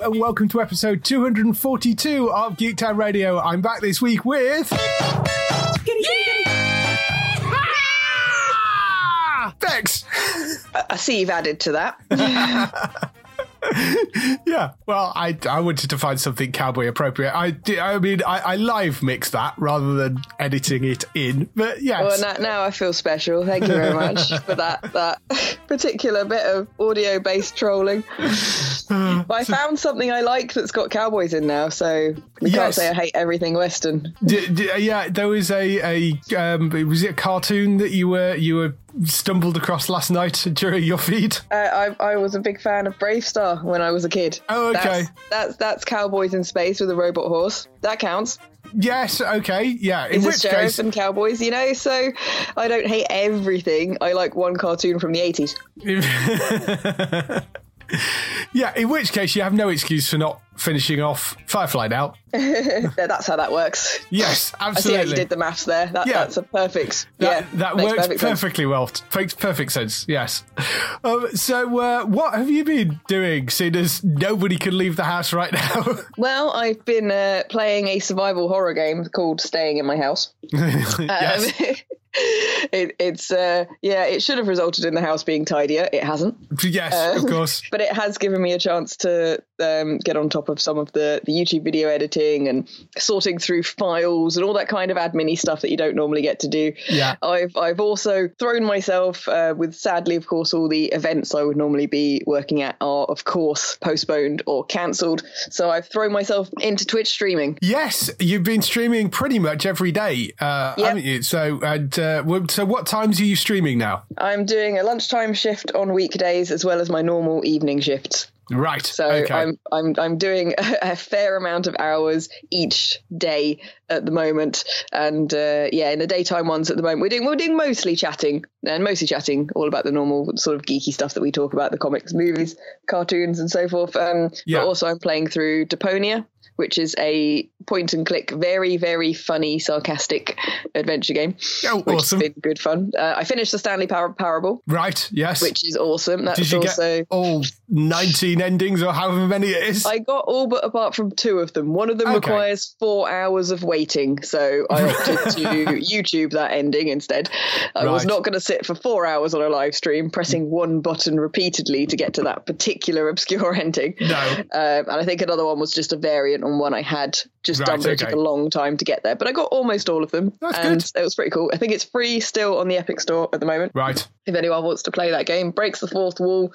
Hello and welcome to episode 242 of Geektown Radio. I'm back this week with. Bex! I see you've added to that. Yeah, well, I, I wanted to find something cowboy appropriate. I, I mean, I, I live mix that rather than editing it in, but yeah. well, now, now I feel special. Thank you very much for that that particular bit of audio-based trolling. but I found something I like that's got cowboys in now, so we Yes. can't say I hate everything Western. D- d- yeah, there was a, a um, was it a cartoon that you were you were stumbled across last night during your feed? Uh, I, I was a big fan of BraveStarr when I was a kid. Oh, okay. That's, that's that's cowboys in space with a robot horse. That counts. Yes, okay, yeah. In It's a which sheriff case, and cowboys, you know. So I don't hate everything. I like one cartoon from the eighties. yeah. In which case, you have no excuse for not finishing off Firefly now. That's how that works. Yes, absolutely. I see how you did the maths there. That, Yeah. That's a perfect. That, yeah, that works perfect sense. perfectly well. Makes perfect sense. Yes. Um, so, uh, what have you been doing? Seeing as nobody can leave the house right now. Well, I've been uh, playing a survival horror game called Staying in My House. yes. Um, it, it's uh, yeah, it should have resulted in the house being tidier. It hasn't, yes, of course. but it has given me a chance to um, get on top of some of the, the YouTube video editing and sorting through files and all that kind of admin stuff that you don't normally get to do. Yeah. I've I've also thrown myself uh, with sadly, of course, all the events I would normally be working at are of course postponed or cancelled. So I've thrown myself into Twitch streaming. Yes, you've been streaming pretty much every day, uh, Yep. haven't you? So, and uh, so what times are you streaming now? I'm doing a lunchtime shift on weekdays as well as my normal evening shifts. Right. So okay. I'm I'm I'm doing a, fair amount of hours each day at the moment, and uh, yeah, in the daytime ones at the moment, we're doing we're doing mostly chatting and mostly chatting all about the normal sort of geeky stuff that we talk about, the comics, movies, cartoons, and so forth. Um, Yeah. But also, I'm playing through Deponia. Which is a point and click, very, very funny, sarcastic adventure game. Oh, which awesome. has been good fun. Uh, I finished the Stanley Par- Parable, right. Yes. which is awesome. That's Did you also. get all 19 endings or however many it is? I got all but apart from two of them. One of them Okay. requires four hours of waiting, so I opted to YouTube that ending instead. I was not going to sit for four hours on a live stream pressing one button repeatedly to get to that particular obscure ending. No. Um, and I think another one was just a variant on one I had just Right, done, but it okay. took a long time to get there. But I got almost all of them, That's and good. it was pretty cool. I think it's free still on the Epic Store at the moment right. if anyone wants to play that game. Breaks the fourth wall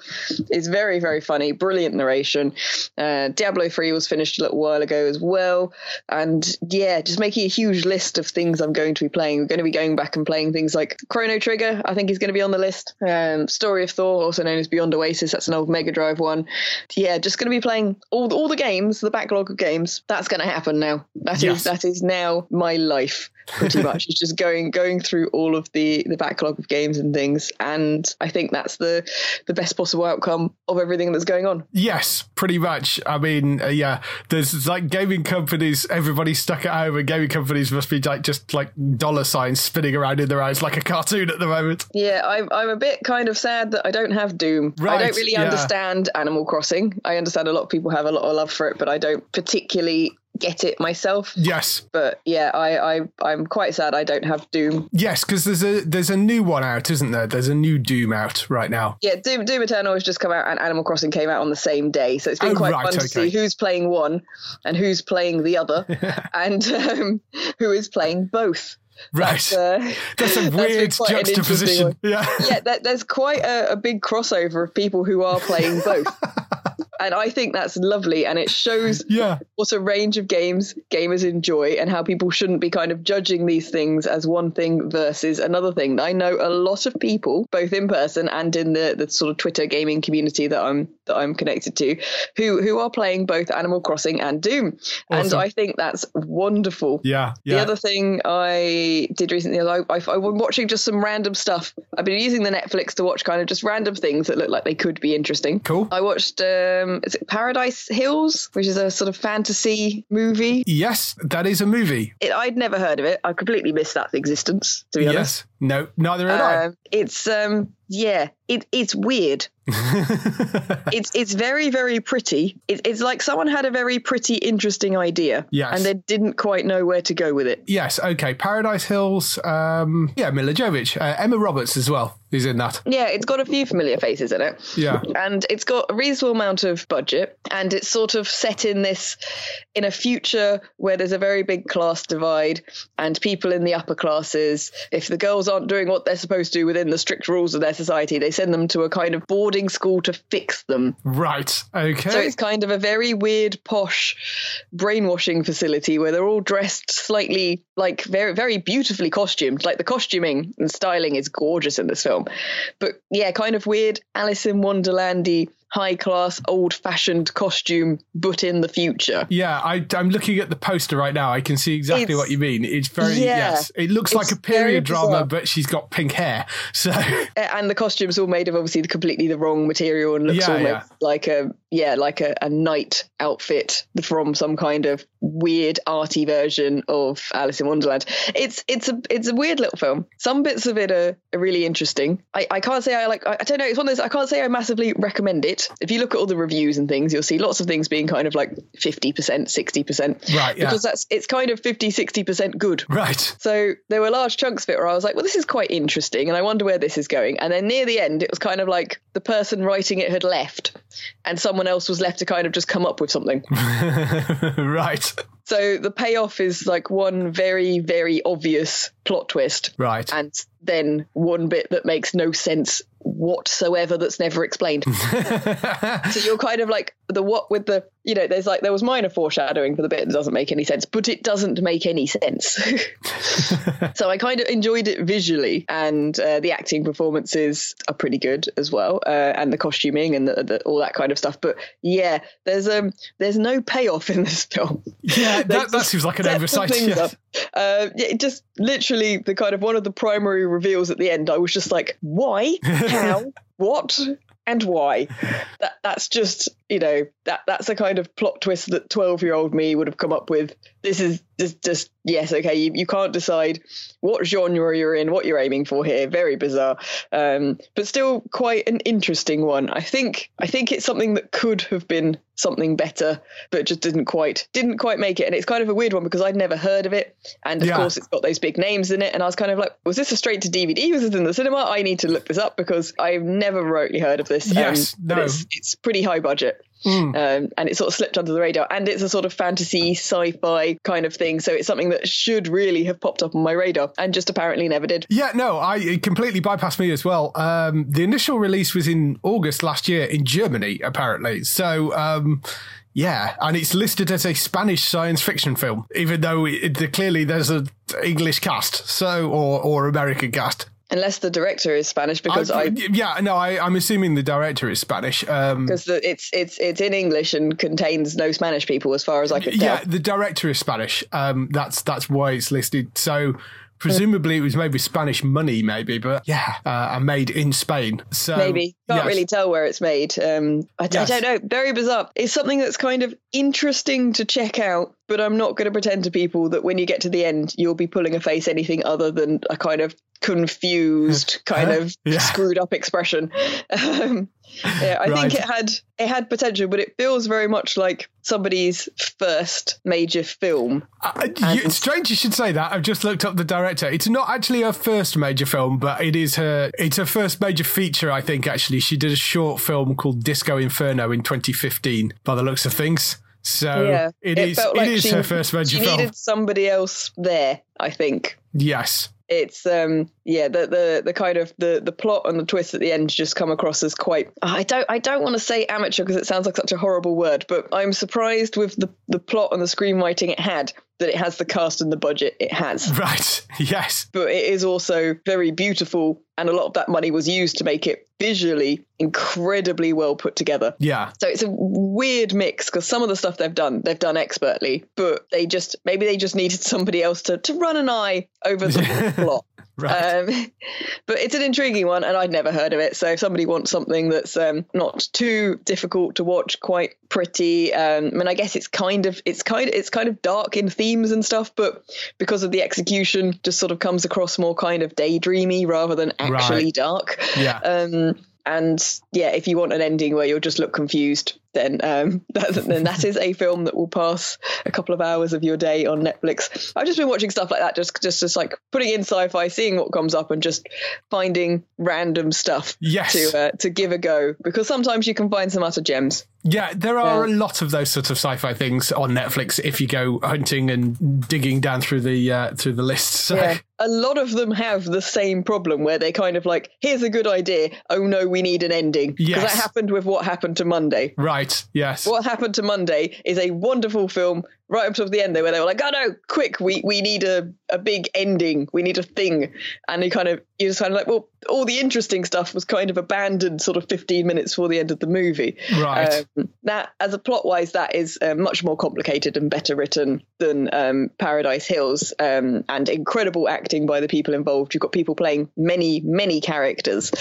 is very, very funny, brilliant narration. Uh, Diablo 3 was finished a little while ago as well. And yeah, just making a huge list of things I'm going to be playing. We're going to be going back and playing things like Chrono Trigger, I think is going to be on the list. Um, Story of Thor, also known as Beyond Oasis, that's an old Mega Drive one. Yeah, just going to be playing all, all the games, the backlog of games. That's going to happen now. That is Yes. that is now my life pretty much. it's just going going through all of the the backlog of games and things, and I think that's the the best possible outcome of everything that's going on. Yes, pretty much. I mean, uh, yeah, there's like gaming companies, everybody's stuck at home, and gaming companies must be like just like dollar signs spinning around in their eyes like a cartoon at the moment. Yeah, I'm I'm a bit kind of sad that I don't have Doom. I don't really yeah. understand Animal Crossing. I understand a lot of people have a lot of love for it, but I don't particularly get it myself. Yes, But yeah, I, I I'm quite sad I don't have Doom. yes, because there's a there's a new one out, isn't there? There's a new Doom out right now. Yeah, Doom, Doom Eternal has just come out, and Animal Crossing came out on the same day, so it's been Oh, quite right, fun to see who's playing one and who's playing the other, and um, who is playing both. Right, Uh, that's a weird interesting juxtaposition. Yeah, yeah, there, there's quite a, a big crossover of people who are playing both. And I think that's lovely, and it shows yeah, what a range of games gamers enjoy and how people shouldn't be kind of judging these things as one thing versus another thing. I know a lot of people, both in person and in the, the sort of Twitter gaming community that I'm that I'm connected to, who who are playing both Animal Crossing and Doom. And I think that's wonderful. yeah, The other thing I did recently, is I, I, I was watching just some random stuff. I've been using the Netflix to watch kind of just random things that look like they could be interesting. Cool. I watched, um, is it Paradise Hills, which is a sort of fantasy movie. yes, that is a movie. It, I'd never heard of it. I completely missed that existence, to be honest. Yes, no, neither had I. Um, it's um yeah it it's weird it's it's very very pretty it, it's like someone had a very pretty interesting idea Yes. and they didn't quite know where to go with it Yes, okay. Paradise Hills. Um, yeah, Milla Jovovich, uh, Emma Roberts as well. Is in that. yeah it's got a few familiar faces in it Yeah. and it's got a reasonable amount of budget and it's sort of set in this in a future where there's a very big class divide and people in the upper classes if the girls aren't doing what they're supposed to do within the strict rules of their society they send them to a kind of boarding school to fix them Right. Okay. so it's kind of a very weird posh brainwashing facility where they're all dressed slightly like very very beautifully costumed like the costuming and styling is gorgeous in this film but yeah kind of weird alice in wonderlandy high class old fashioned costume but in the future yeah, I, I'm looking at the poster right now. I can see exactly It's- what you mean. It's very Yeah. yes. It looks like a period drama, but she's got pink hair. So and the costumes all made of obviously the completely the wrong material and looks Yeah, almost yeah. like a yeah like a, a night outfit from some kind of weird arty version of Alice in Wonderland. It's it's a it's a weird little film. Some bits of it are, are really interesting. I, I can't say I like I, I don't know. It's one of those I can't say I massively recommend it. If you look at all the reviews and things, you'll see lots of things being kind of like fifty percent, sixty percent. Right, yeah. Because that's it's kind of 50 60 percent good. right. So there were large chunks of it where I was like, well, this is quite interesting, and I wonder where this is going. And then near the end, it was kind of like the person writing it had left, and someone else was left to kind of just come up with something. right. So the payoff is like one very, very obvious plot twist, Right. and then one bit that makes no sense whatsoever that's never explained. so you're kind of like the what with the you know there's like there was minor foreshadowing for the bit that doesn't make any sense but it doesn't make any sense so i kind of enjoyed it visually and uh, the acting performances are pretty good as well uh, and the costuming and the, the, all that kind of stuff but yeah there's um there's no payoff in this film yeah, That, that seems like an oversight. Yeah. Uh, yeah, just literally the kind of one of the primary reveals at the end. I was just like, why, how, what, and why? That that's just you know that that's a kind of plot twist that twelve year old me would have come up with. This is just just yes, okay. You, you can't decide what genre you're in, what you're aiming for here. Very bizarre, um, but still quite an interesting one. I think I think it's something that could have been something better, but just didn't quite didn't quite make it. And it's kind of a weird one because I'd never heard of it, and of Yeah. course it's got those big names in it. And I was kind of like, was this a straight to DVD? Was this in the cinema? I need to look this up because I've never remotely heard of this. Yes, um, no. it's it's pretty high budget. Um, and it sort of slipped under the radar, and it's a sort of fantasy sci-fi kind of thing. So it's something that should really have popped up on my radar, and just apparently never did. Yeah, no, I it completely bypassed me as well. Um, the initial release was in August last year in Germany, apparently. So, um, yeah, and it's listed as a Spanish science fiction film, even though it, it, clearly there's an English cast, so or or American cast. Unless the director is Spanish, because I yeah, no, I, I'm assuming the director is Spanish. Um, because it's it's it's in English and contains no Spanish people, as far as I could tell. yeah, the director is Spanish. Um, that's that's why it's listed. So presumably it was maybe Spanish money, maybe, but yeah, uh, and made in Spain. So Maybe can't yes. really tell where it's made. Um, I, Yes. I don't know. Very bizarre. It's something that's kind of interesting to check out. But I'm not going to pretend to people that when you get to the end, you'll be pulling a face anything other than a kind of confused, kind Huh? of Yeah. screwed up expression. Um, yeah, I Right. think it had it had potential, but it feels very much like somebody's first major film. Uh, you, it's strange you should say that. I've just looked up the director. It's not actually her first major film, but it is her. It's her first major feature, I think. Actually, she did a short film called Disco Inferno in 2015. By the looks of things, so yeah, it is. It like is she, her first major she film. needed somebody else there. I think. Yes. it's um yeah the the the kind of the the plot and the twist at the end just come across as quite I don't I don't want to say amateur because it sounds like such a horrible word but I'm surprised with the the plot and the screenwriting it had that it has the cast and the budget it has Right. Yes. but it is also very beautiful and a lot of that money was used to make it visually incredibly well put together Yeah. so it's a weird mix because some of the stuff they've done, they've done expertly, but they just maybe they just needed somebody else to, to run an eye over the plot. Right. Um, but it's an intriguing one, and I'd never heard of it. So if somebody wants something that's um, not too difficult to watch, quite pretty, um, I mean, I guess it's kind of it's kind of it's kind of dark in themes and stuff, but because of the execution, just sort of comes across more kind of daydreamy rather than actually Right. dark. Yeah. Um, and yeah, if you want an ending where you'll just look confused, then um, that, then that is a film that will pass a couple of hours of your day on Netflix. I've just been watching stuff like that, just just just like putting in sci-fi, seeing what comes up, and just finding random stuff Yes. to uh, to give a go. Because sometimes you can find some utter gems. Yeah, there are a lot of those sort of sci-fi things on Netflix if you go hunting and digging down through the uh, through the lists. So, Yeah. A lot of them have the same problem where they kind of like, here's a good idea. Oh no, we need an ending. Because Yes. that happened with what happened to Monday. Right. Yes. What Happened to Monday is a wonderful film right up to the end there where they were like, oh no, quick, we, we need a, a big ending. We need a thing. And you kind of, you're just kind of like, well, all the interesting stuff was kind of abandoned sort of 15 minutes before the end of the movie. Right. Um, that, as a plot wise, that is uh, much more complicated and better written than um, Paradise Hills um, and incredible acting by the people involved. You've got people playing many, many characters,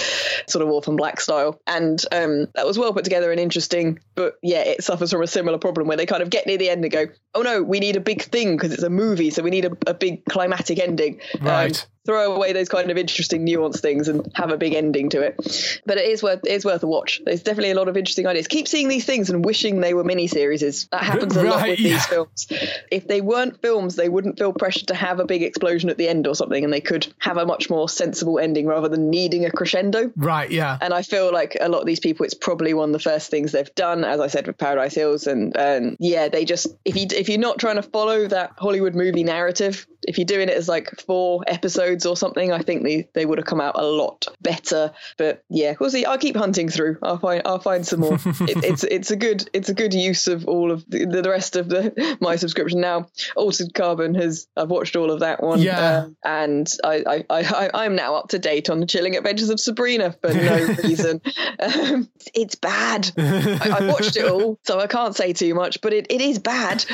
sort of Orphan Black style. And um, that was well put together and interesting. But yeah, it suffers from a similar problem where they kind of get near the end and go, oh no, we need a big thing because it's a movie. So we need a, a big climatic ending. Um, Right. Throw away those kind of interesting nuanced things and have a big ending to it. But it is worth it is worth a watch. There's definitely a lot of interesting ideas. Keep seeing these things and wishing they were miniseries. That happens a lot with yeah. these films. If they weren't films, they wouldn't feel pressured to have a big explosion at the end or something, and they could have a much more sensible ending rather than needing a crescendo. right. Yeah. And I feel like a lot of these people, it's probably one of the first things they've done, as I said with Paradise Hills. And um, yeah, they just if you if you're not trying to follow that Hollywood movie narrative, if you're doing it as like four episodes or something, I think they, they would have come out a lot better. But yeah, we'll see. I'll keep hunting through. I'll find I'll find some more. it, it's it's a good it's a good use of all of the, the rest of the my subscription now. Altered Carbon has I've watched all of that one. Yeah. Um, and I, I, I, I I'm now up to date on the Chilling Adventures of Sabrina for no reason. Um, it's bad. I, I watched it all, so I can't say too much, but it, it is bad.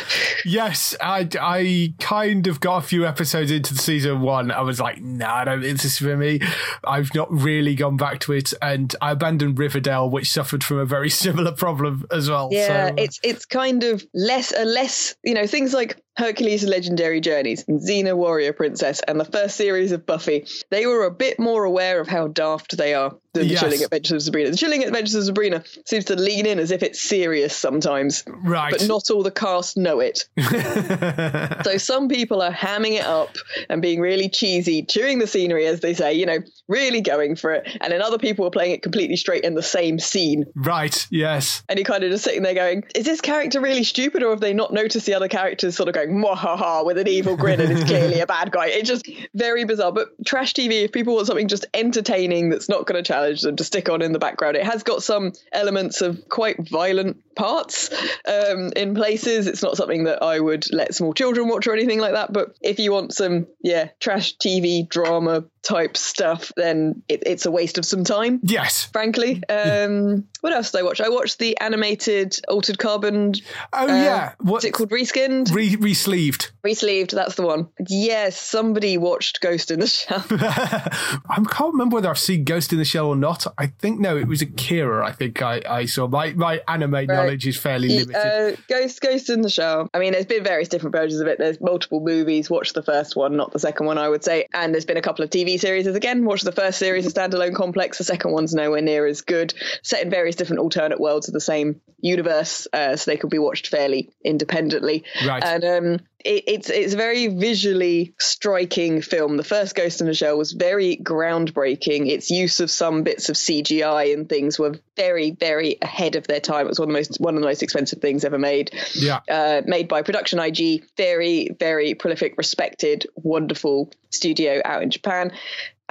Yes, I, I kind of got a few episodes into the season one. I was like, no, I don't think this is for me. I've not really gone back to it, and I abandoned Riverdale, which suffered from a very similar problem as well. Yeah, so, uh, it's it's kind of less a less you know things like Hercules' Legendary Journeys and Xena Warrior Princess and the first series of Buffy. They were a bit more aware of how daft they are than Yes. the Chilling Adventures of Sabrina. The Chilling Adventures of Sabrina seems to lean in as if it's serious sometimes, right. but not all the cast know it. So some people are hamming it up and being really cheesy, chewing the scenery, as they say, you know, really going for it. And then other people are playing it completely straight in the same scene. right. Yes. And you're kind of just sitting there going, is this character really stupid or have they not noticed the other characters sort of going, mwahaha, with an evil grin and is clearly a bad guy? It's just very bizarre. But trash TV, if people want something just entertaining that's not going to challenge them to stick on in the background, it has got some elements of quite violent parts um, in places. It's not something that I would let small children watch or anything like that. But if you want some, yeah, trash TV drama type stuff, then it, it's a waste of some time Yes. frankly. Um, what else did I watch? I watched the animated Altered Carbon. Oh uh, yeah. What's it called? Reskinned? Re re-sleeved. Resleeved. That's the one. Yes, somebody watched Ghost in the Shell. I can't remember whether I've seen Ghost in the Shell or not. I think no, it was Akira. I think I, I saw my my anime knowledge knowledge is fairly limited. Uh, Ghost, Ghost in the Shell. I mean, there's been various different versions of it. There's multiple movies. Watch the first one, not the second one, I would say. And there's been a couple of TV series is again. Watch the first series, a standalone complex. The second one's nowhere near as good. Set in various different alternate worlds of the same universe, uh, so they could be watched fairly independently. Right. And um, it, it's it's a very visually striking film. The first Ghost in the Shell was very groundbreaking. Its use of some bits of CGI and things were very very ahead of their time. It was one of the most one of the most expensive things ever made. Yeah. Uh, made by Production IG, very very prolific, respected, wonderful studio out in Japan.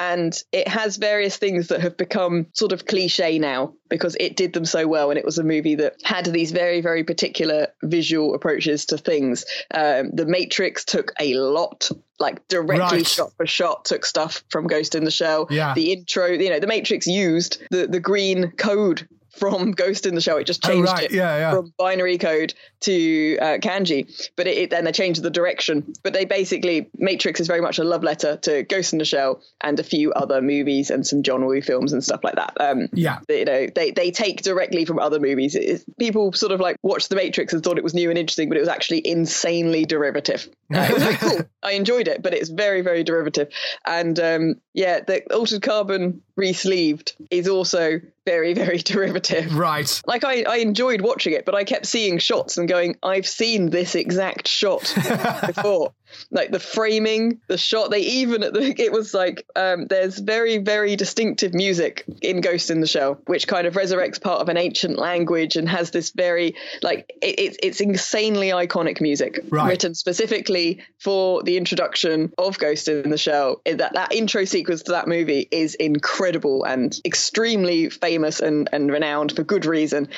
And it has various things that have become sort of cliche now because it did them so well. And it was a movie that had these very, very particular visual approaches to things. Um, the Matrix took a lot, like directly Right. shot for shot, took stuff from Ghost in the Shell. Yeah. The intro, you know, the Matrix used the, the green code from Ghost in the Shell. It just Oh, changed right. it Yeah, yeah. from binary code to uh, kanji, but it, then they changed the direction. But they basically Matrix is very much a love letter to Ghost in the Shell and a few other movies and some John Woo films and stuff like that. Um, Yeah. you know they they take directly from other movies. It, people sort of like watched the Matrix and thought it was new and interesting, but it was actually insanely derivative. Uh, it was cool. I enjoyed it, but it's very very derivative. And um, yeah, the altered carbon re-sleeved is also very very derivative Right. like I, I enjoyed watching it, but I kept seeing shots and going, I've seen this exact shot before. Like the framing, the shot, they even at the it was like um, there's very, very distinctive music in Ghost in the Shell, which kind of resurrects part of an ancient language and has this very like it, it's it's insanely iconic music Right. written specifically for the introduction of Ghost in the Shell. That that intro sequence to that movie is incredible and extremely famous and, and renowned for good reason.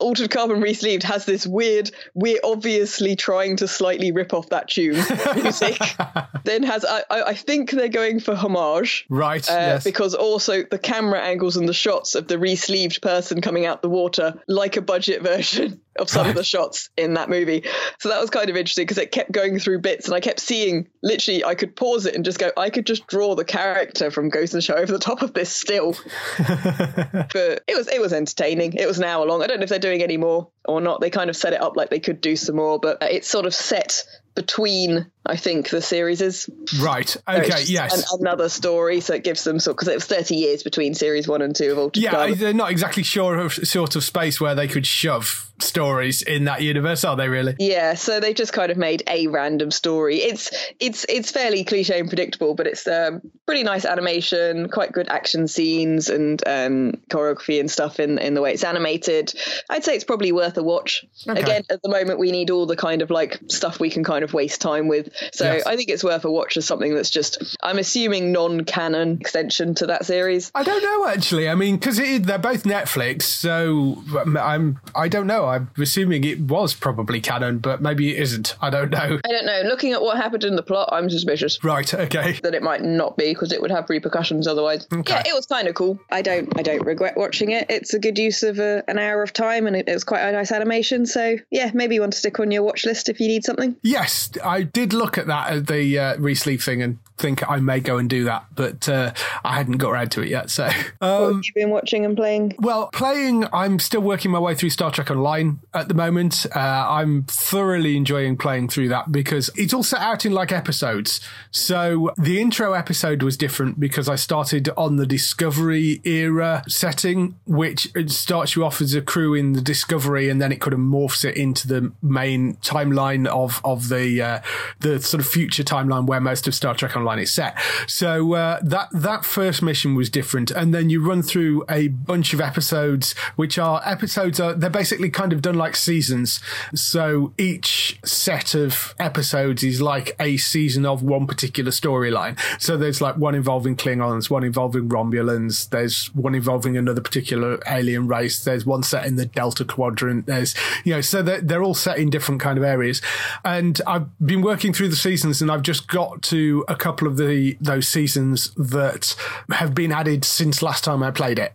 Altered Carbon Re-Sleeved has this weird, we're obviously trying to slightly rip off that tune music. then has, I, I I think they're going for homage. Right. Uh, yes. Because also the camera angles and the shots of the re-sleeved person coming out the water, like a budget version of some of the shots in that movie. So that was kind of interesting because it kept going through bits, and I kept seeing. Literally, I could pause it and just go. I could just draw the character from Ghost in the Shell over the top of this still. but it was it was entertaining. It was an hour long. I don't know if they're doing any more or not. They kind of set it up like they could do some more, but it's sort of set between I think the series is right. Okay. Yes. an- another story, so it gives them sort because it was thirty years between series one and two of Altered yeah, Carbon. they're not exactly sure of sort of space where they could shove stories in that universe, are they? Really? Yeah, so they've just kind of made a random story. It's it's it's fairly cliche and predictable, but it's um, pretty nice animation, quite good action scenes and um, choreography and stuff in in the way it's animated. I'd say it's probably worth a watch. Okay. Again, at the moment we need all the kind of like stuff we can kind of waste time with. So Yes. I think it's worth a watch as something that's just I'm assuming non-canon extension to that series. I don't know actually. I mean, because they're both Netflix, so um, I'm. I don't know. I'm assuming it was probably canon, but maybe it isn't. I don't know. I don't know. Looking at what happened in the plot, I'm suspicious. Right. Okay. that it might not be because it would have repercussions otherwise. Yeah, it was kind of cool. I don't I don't regret watching it. It's a good use of a, an hour of time and it, was quite a nice animation. So yeah, maybe you want to stick on your watch list if you need something. Yes, I did look at that at the uh, re-sleeve thing and think I may go and do that, but uh, I hadn't got around to it yet. So, What um, have you been watching and playing? well, playing, I'm still working my way through Star Trek Online at the moment. Uh, I'm thoroughly enjoying playing through that because it's all set out in like episodes. So the intro episode was different because I started on the Discovery era setting, which starts you off as a crew in the Discovery, and then it kind of morphs it into the main timeline of of the uh, the sort of future timeline where most of Star Trek Online is set. So uh, that that first mission was different, and then you run through a bunch of episodes, which are episodes are they're basically kind of done like seasons. So each set of episodes is like a season of one particular storyline. So there's like one involving Klingons, one involving Romulans, there's one involving another particular alien race, there's one set in the Delta Quadrant, there's, you know, so they're, they're all set in different kind of areas. And I've been working through through the seasons and I've just got to a couple of the those seasons that have been added since last time I played it.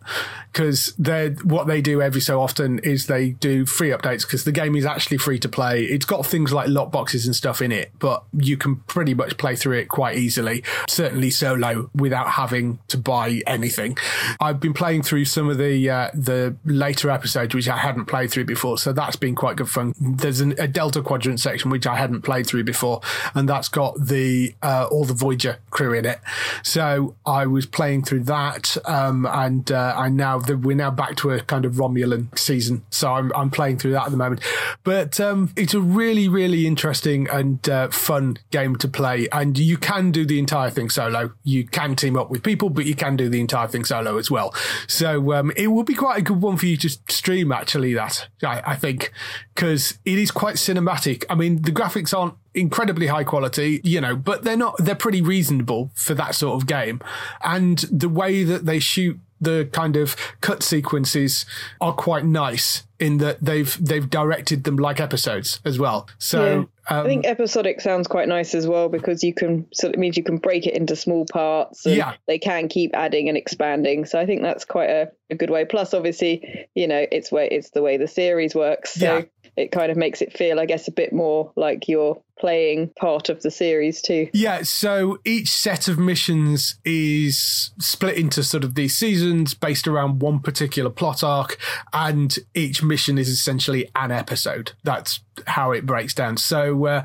Because they what they do every so often is they do free updates because the game is actually free to play. It's got things like lock boxes and stuff in it, but you can pretty much play through it quite easily. Certainly solo without having to buy anything. I've been playing through some of the uh, the later episodes which I hadn't played through before, so that's been quite good fun. There's an, a Delta Quadrant section which I hadn't played through before, and that's got the uh, all the Voyager crew in it. So I was playing through that, um, and uh, I now we're now back to a kind of Romulan season. So I'm I'm playing through that at the moment. But um, it's a really really interesting and uh, fun game to play, and you can do the entire thing solo. You can team up with people, but you can do the entire thing solo as well. So um, it will be quite a good one for you to stream. Actually, that I, I think because it is quite cinematic. I mean, the graphics aren't incredibly high quality, you know, but they're not, they're pretty reasonable for that sort of game. And the way that they shoot the kind of cut sequences are quite nice in that they've they've directed them like episodes as well. So yeah. um, I think episodic sounds quite nice as well because you can so it means you can break it into small parts and yeah. they can keep adding and expanding. So I think that's quite a, a good way. Plus obviously, you know, it's way it's the way the series works. So Yeah. It kind of makes it feel, I guess, a bit more like you're playing part of the series too. Yeah, so each set of missions is split into sort of these seasons based around one particular plot arc, and each mission is essentially an episode. That's how it breaks down. So, uh,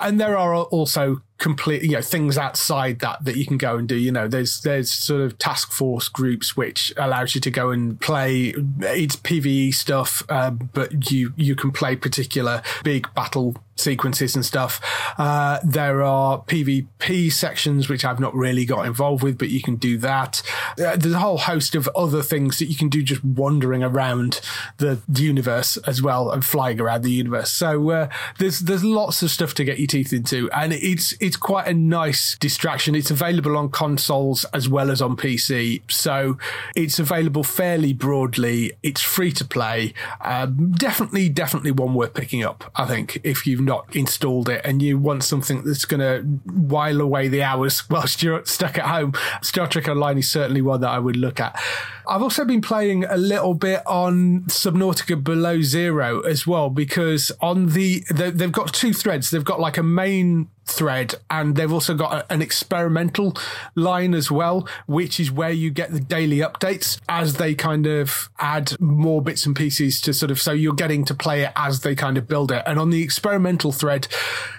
and there are also complete, you know, things outside that that you can go and do. You know, there's there's sort of task force groups which allows you to go and play. It's PVE stuff, uh, but you you can play particular big battle sequences and stuff. Uh, there are PvP sections which I've not really got involved with, but you can do that. Uh, there's a whole host of other things that you can do just wandering around the universe as well and flying around the universe. So uh, there's there's lots of stuff to get your teeth into, and it's it's quite a nice distraction. It's available on consoles as well as on PC, so it's available fairly broadly. It's free to play. Um, definitely, definitely one worth picking up. I think if you've not installed it and you want something that's going to while away the hours whilst you're stuck at home, Star Trek Online is certainly one that I would look at. I've also been playing a little bit on Subnautica Below Zero as well because on the they- they've got two threads. They've got like a main thread and they've also got a- an experimental line as well, which is where you get the daily updates as they kind of add more bits and pieces to sort of so you're getting to play it as they kind of build it. And on the experimental thread,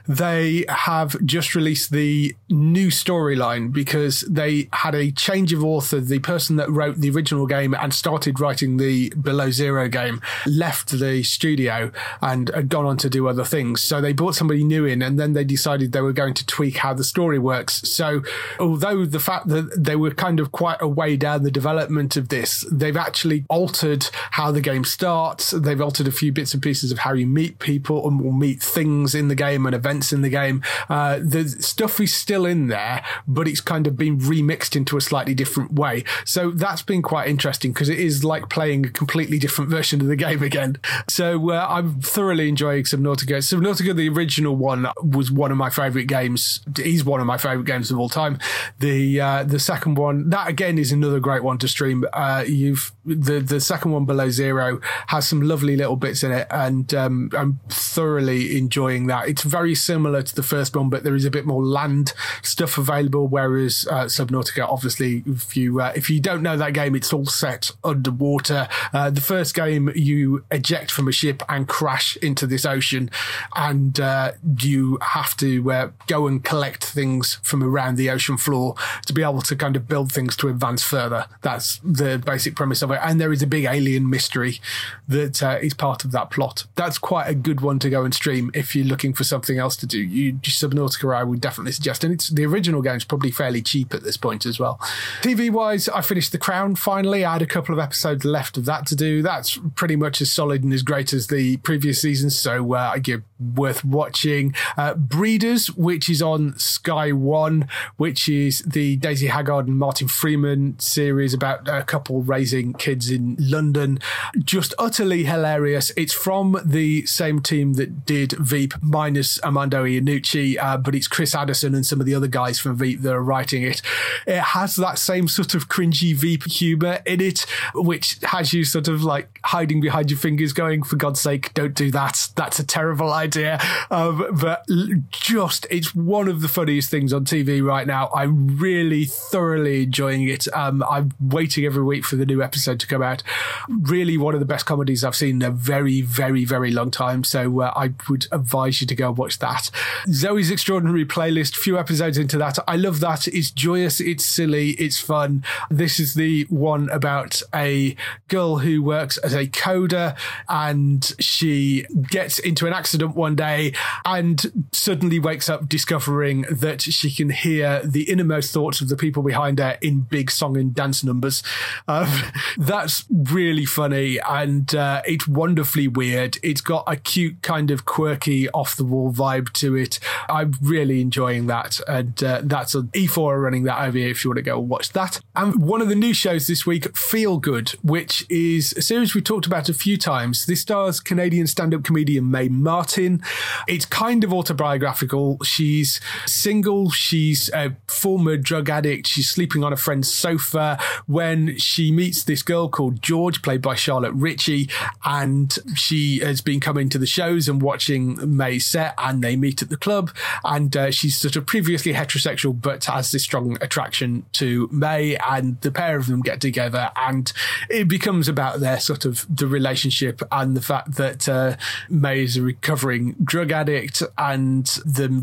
they have just released the new storyline because they had a change of author. The person that wrote the original game and started writing the Below Zero game left the studio and had gone on to do other things. So they brought somebody new in and then they decided they were going to tweak how the story works. So although the fact that they were kind of quite a way down the development of this, they've actually altered how the game starts. They've altered a few bits and pieces of how you meet people and will meet things in the game and events in the game. Uh, the stuff is still in there, but it's kind of been remixed into a slightly different way. So that's been quite interesting because it is like playing a completely different version of the game again. So uh, I'm thoroughly enjoying Subnautica. Subnautica, the original one, was one of my favorite games. He's one of my favorite games of all time. The uh, the second one, that again is another great one to stream. Uh, you've the the second one below zero has some lovely little bits in it, and um, I'm thoroughly enjoying that. It's very similar to the first one, but there is a bit more land stuff available. Whereas uh, Subnautica, obviously, if you uh, if you don't know that game, it's all set underwater. Uh, the first game, you eject from a ship and crash into this ocean, and uh, you have to uh, go and collect things from around the ocean floor to be able to kind of build things to advance further. That's the basic premise of it. And there is a big alien mystery that uh, is part of that plot. That's quite a good one to go and stream if you're looking for something else to do. You Subnautica, I would definitely suggest, and it's the original game's probably fairly cheap at this point as well. TV wise, I finished The Crown finally. I had a couple of episodes left of that to do. That's pretty much as solid and as great as the previous seasons, so uh, I give worth watching. Uh, Breeders, which is on Sky One, which is the Daisy Haggard and Martin Freeman series about a couple raising kids in London. Just utterly hilarious. It's from the same team that did Veep, minus Armando Iannucci, uh, but it's Chris Addison and some of the other guys from Veep that are writing it. It has that same sort of cringy Veep humor in it, which has you sort of like hiding behind your fingers, going, "For God's sake, don't do that. That's a terrible idea." Um, but just it's one of the funniest things on TV right now. I'm really thoroughly enjoying it. Um, I'm waiting every week for the new episode to come out. Really, one of the best comedies I've seen in a very, very, very long time. So uh, I would advise you to go and watch that. Zoey's Extraordinary Playlist, few episodes into that. I love that. It's joyous, it's silly, it's fun. This is the one about a girl who works as a coder and she gets into an accident one day and suddenly wakes up discovering that she can hear the innermost thoughts of the people behind her in big song and dance numbers. Um, that's really funny and uh, it's wonderfully weird. It's got a cute kind of quirky off the wall vibe to it. I'm really enjoying that. And uh, that's an E4 running that over here if you want to go watch that. And one of the new shows this week, Feel Good, which is a series we talked about a few times. This stars Canadian stand up comedian Mae Martin. It's kind of autobiographical. She's single, she's a former drug addict, she's sleeping on a friend's sofa when she meets this girl called George, played by Charlotte Ritchie, and she has been coming to the shows and watching Mae's set, and they meet at the club, and uh, she's sort of previously heterosexual but has this strong attraction to Mae, and the pair of them get together, and it becomes about their sort of the relationship and the fact that uh, Mae is a recovering drug addict, and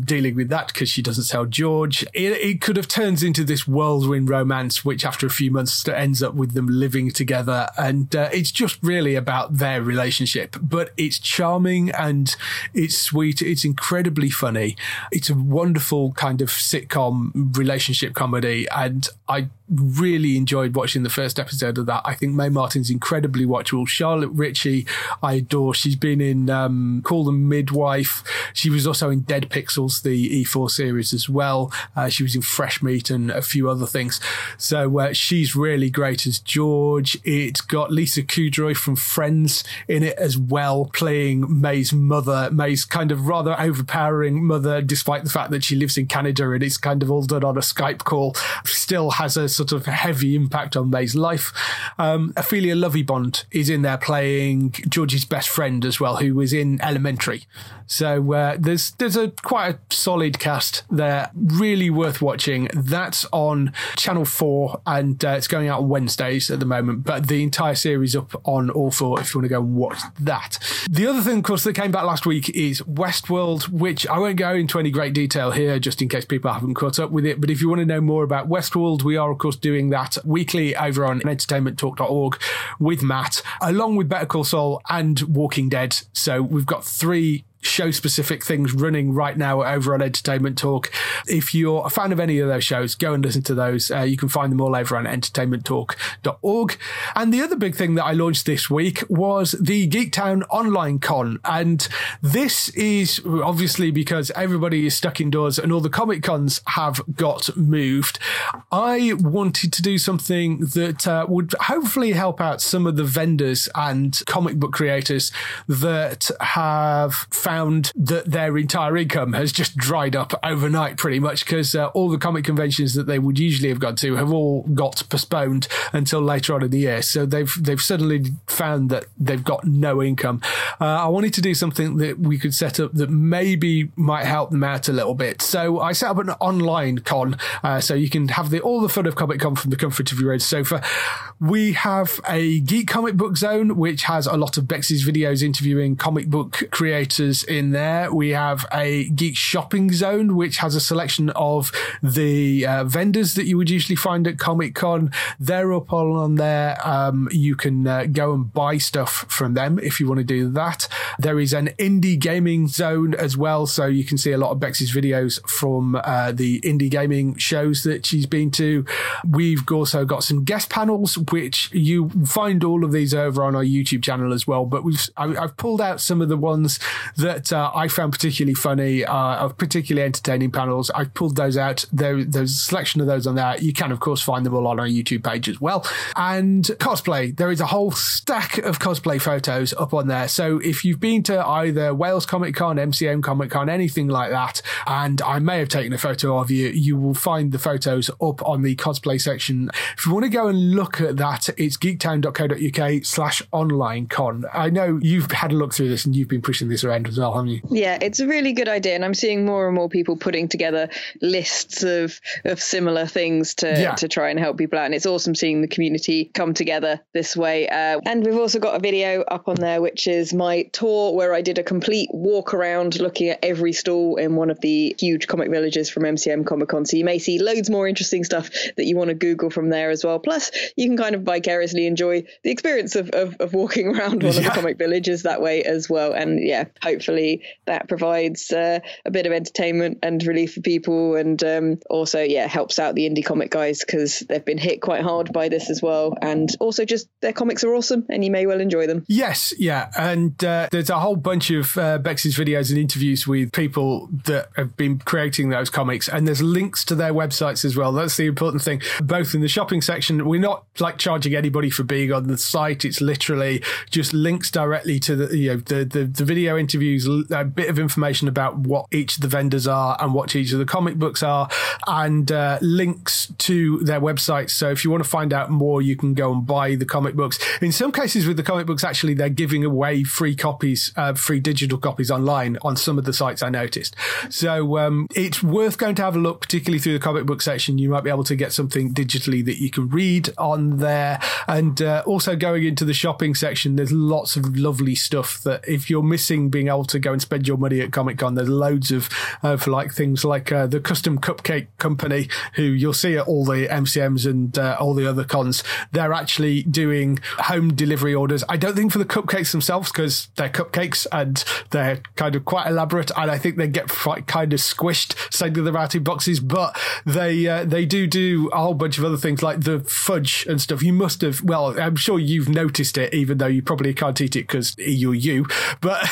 dealing with that because she doesn't tell George. It, it could have turned into this whirlwind romance, which after a few months ends up with them living together, and uh, it's just really about their relationship. But it's charming and it's sweet. It's incredibly funny. It's a wonderful kind of sitcom relationship comedy, and I really enjoyed watching the first episode of that. I think Mae Martin's incredibly watchable. Charlotte Ritchie, I adore. She's been in um, Call the Midwife. She was also in Dead Pixels, the E4 series as well. Uh, she was in Fresh Meat and a few other things. So uh, she's really great as George. It's got Lisa Kudrow from Friends in it as well, playing Mae's mother. Mae's kind of rather overpowering mother, despite the fact that she lives in Canada and it's kind of all done on a Skype call. Still has a sort of heavy impact on Mae's life. Um, Ophelia Lovibond is in there playing George's best friend as well, who was in Elementary. So uh, there's there's a quite a solid cast there, really worth watching. That's on Channel Four, and uh, it's going out Wednesdays at the moment. But the entire series up on All Four if you want to go and watch that. The other thing, of course, that came back last week is Westworld, which I won't go into any great detail here, just in case people haven't caught up with it. But if you want to know more about Westworld, we are of course doing that weekly over on entertainmenttalk.org with Matt, along with Better Call Saul and Walking Dead. So we've got three show specific things running right now over on Entertainment Talk. If you're a fan of any of those shows, go and listen to those. Uh, you can find them all over on entertainmenttalk.org. And the other big thing that I launched this week was the Geektown Online Con. And this is obviously because everybody is stuck indoors and all the Comic Cons have got moved. I wanted to do something that uh, would hopefully help out some of the vendors and comic book creators that have found found that their entire income has just dried up overnight pretty much because uh, all the comic conventions that they would usually have gone to have all got postponed until later on in the year. So they've they've suddenly found that they've got no income. Uh, I wanted to do something that we could set up that maybe might help them out a little bit. So I set up an online con uh, so you can have the all the fun of Comic Con from the comfort of your own sofa. We have a geek comic book zone which has a lot of Bex's videos interviewing comic book creators in there. We have a geek shopping zone, which has a selection of the uh, vendors that you would usually find at Comic Con. They're up all on there. Um, you can uh, go and buy stuff from them if you want to do that. There is an indie gaming zone as well, so you can see a lot of Bex's videos from uh, the indie gaming shows that she's been to. We've also got some guest panels, which you find all of these over on our YouTube channel as well. But we've I, have pulled out some of the ones that uh, I found particularly funny, uh, of particularly entertaining panels. I've pulled those out. There, there's a selection of those on there. You can, of course, find them all on our YouTube page as well. And cosplay, there is a whole stack of cosplay photos up on there. So if you've been to either Wales Comic Con, MCM Comic Con, anything like that, and I may have taken a photo of you, you will find the photos up on the cosplay section. If you want to go and look at that, it's geektown.co.uk slash online con. I know you've had a look through this and you've been pushing this around as well, haven't you? Yeah, it's a really good idea. And I'm seeing more and more people putting together lists of, of similar things to, yeah. to try and help people out. And it's awesome seeing the community come together this way. Uh, and we've also got a video up on there, which is my tour where I did a complete walk around looking at every stall in one of the huge comic villages from MCM Comic Con. So you may see loads more interesting stuff that you want to Google from there as well. Plus, you can kind of vicariously enjoy the experience of, of, of walking around one yeah. of the comic villages that way as well. And yeah, hopefully that provides uh, a bit of entertainment and relief for people. And um, also, yeah, helps out the indie comic guys because they've been hit quite hard by this as well. And also, just their comics are awesome and you may well enjoy them. Yes, yeah. And uh, there's a whole bunch of uh, Bex's videos and interviews with people that have been creating those comics. And there's links to their websites as well. That's the important thing. Both in the shopping section, we're not like charging anybody for being on the site. It's literally just links directly to the, you know, the, the, the video interviews, a bit of information about what each of the vendors are and what each of the comic books are, and uh, links to their websites. So if you want to find out more, you can go and buy the comic books. In some cases with the comic books, actually, they're giving away free copies, uh, free digital copies online on some of the sites I noticed. So um, it's worth going to have a look, particularly through the comic book section. You might be able to get something digitally that you can read on there. And uh, also going into the shopping section, there's lots of lovely stuff that if you're missing being able to go and spend your money at Comic Con, there's loads of, for like things like uh, the custom cupcake company who you'll see at all the MCMs and uh, all the other cons. They're actually doing home delivery orders. I don't think for the cupcakes themselves because they're cupcakes and they're kind of quite elaborate, and I think they get kind of squished, sending them out in boxes. But they uh, they do do a whole bunch of other things like the fudge and stuff. You must have. Well, I'm sure you've noticed it, even though you probably can't eat it because you're you. But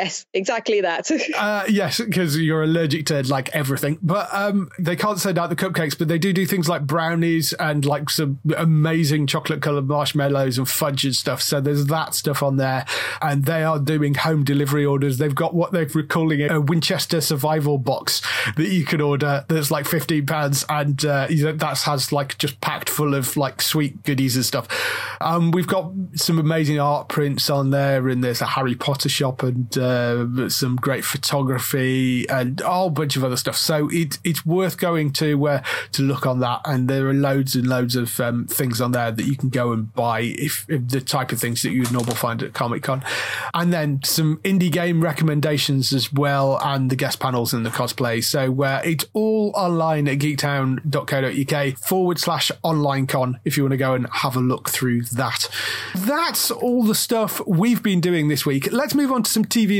yes, exactly that. uh, yes, because you're allergic to like everything. But um, they can't send out the cupcakes, but they do do things like brownies and like some amazing chocolate coloured marshmallows and fudge and stuff. So there's that stuff on there, and they are doing home delivery orders. They've got what they're calling a Winchester survival box that you can order. That's like fifteen pounds, and uh, that has like just packed full of like sweet goodies and stuff. Um, we've got some amazing art prints on there, and there's a Harry Potter shop and uh, some great photography and a whole bunch of other stuff. So it, it's worth going to uh, to look on that, and there are loads and loads of um, things on there that you can go and buy if, if the type of things that you'd normally find at Comic Con, and then some indie game recommendations as well, and the guest panels and the cosplay. So uh, it's all online at geektown.co.uk forward slash online con if you want to go and have a look through that. That's all the stuff we've been doing this week. Let's move on to some TV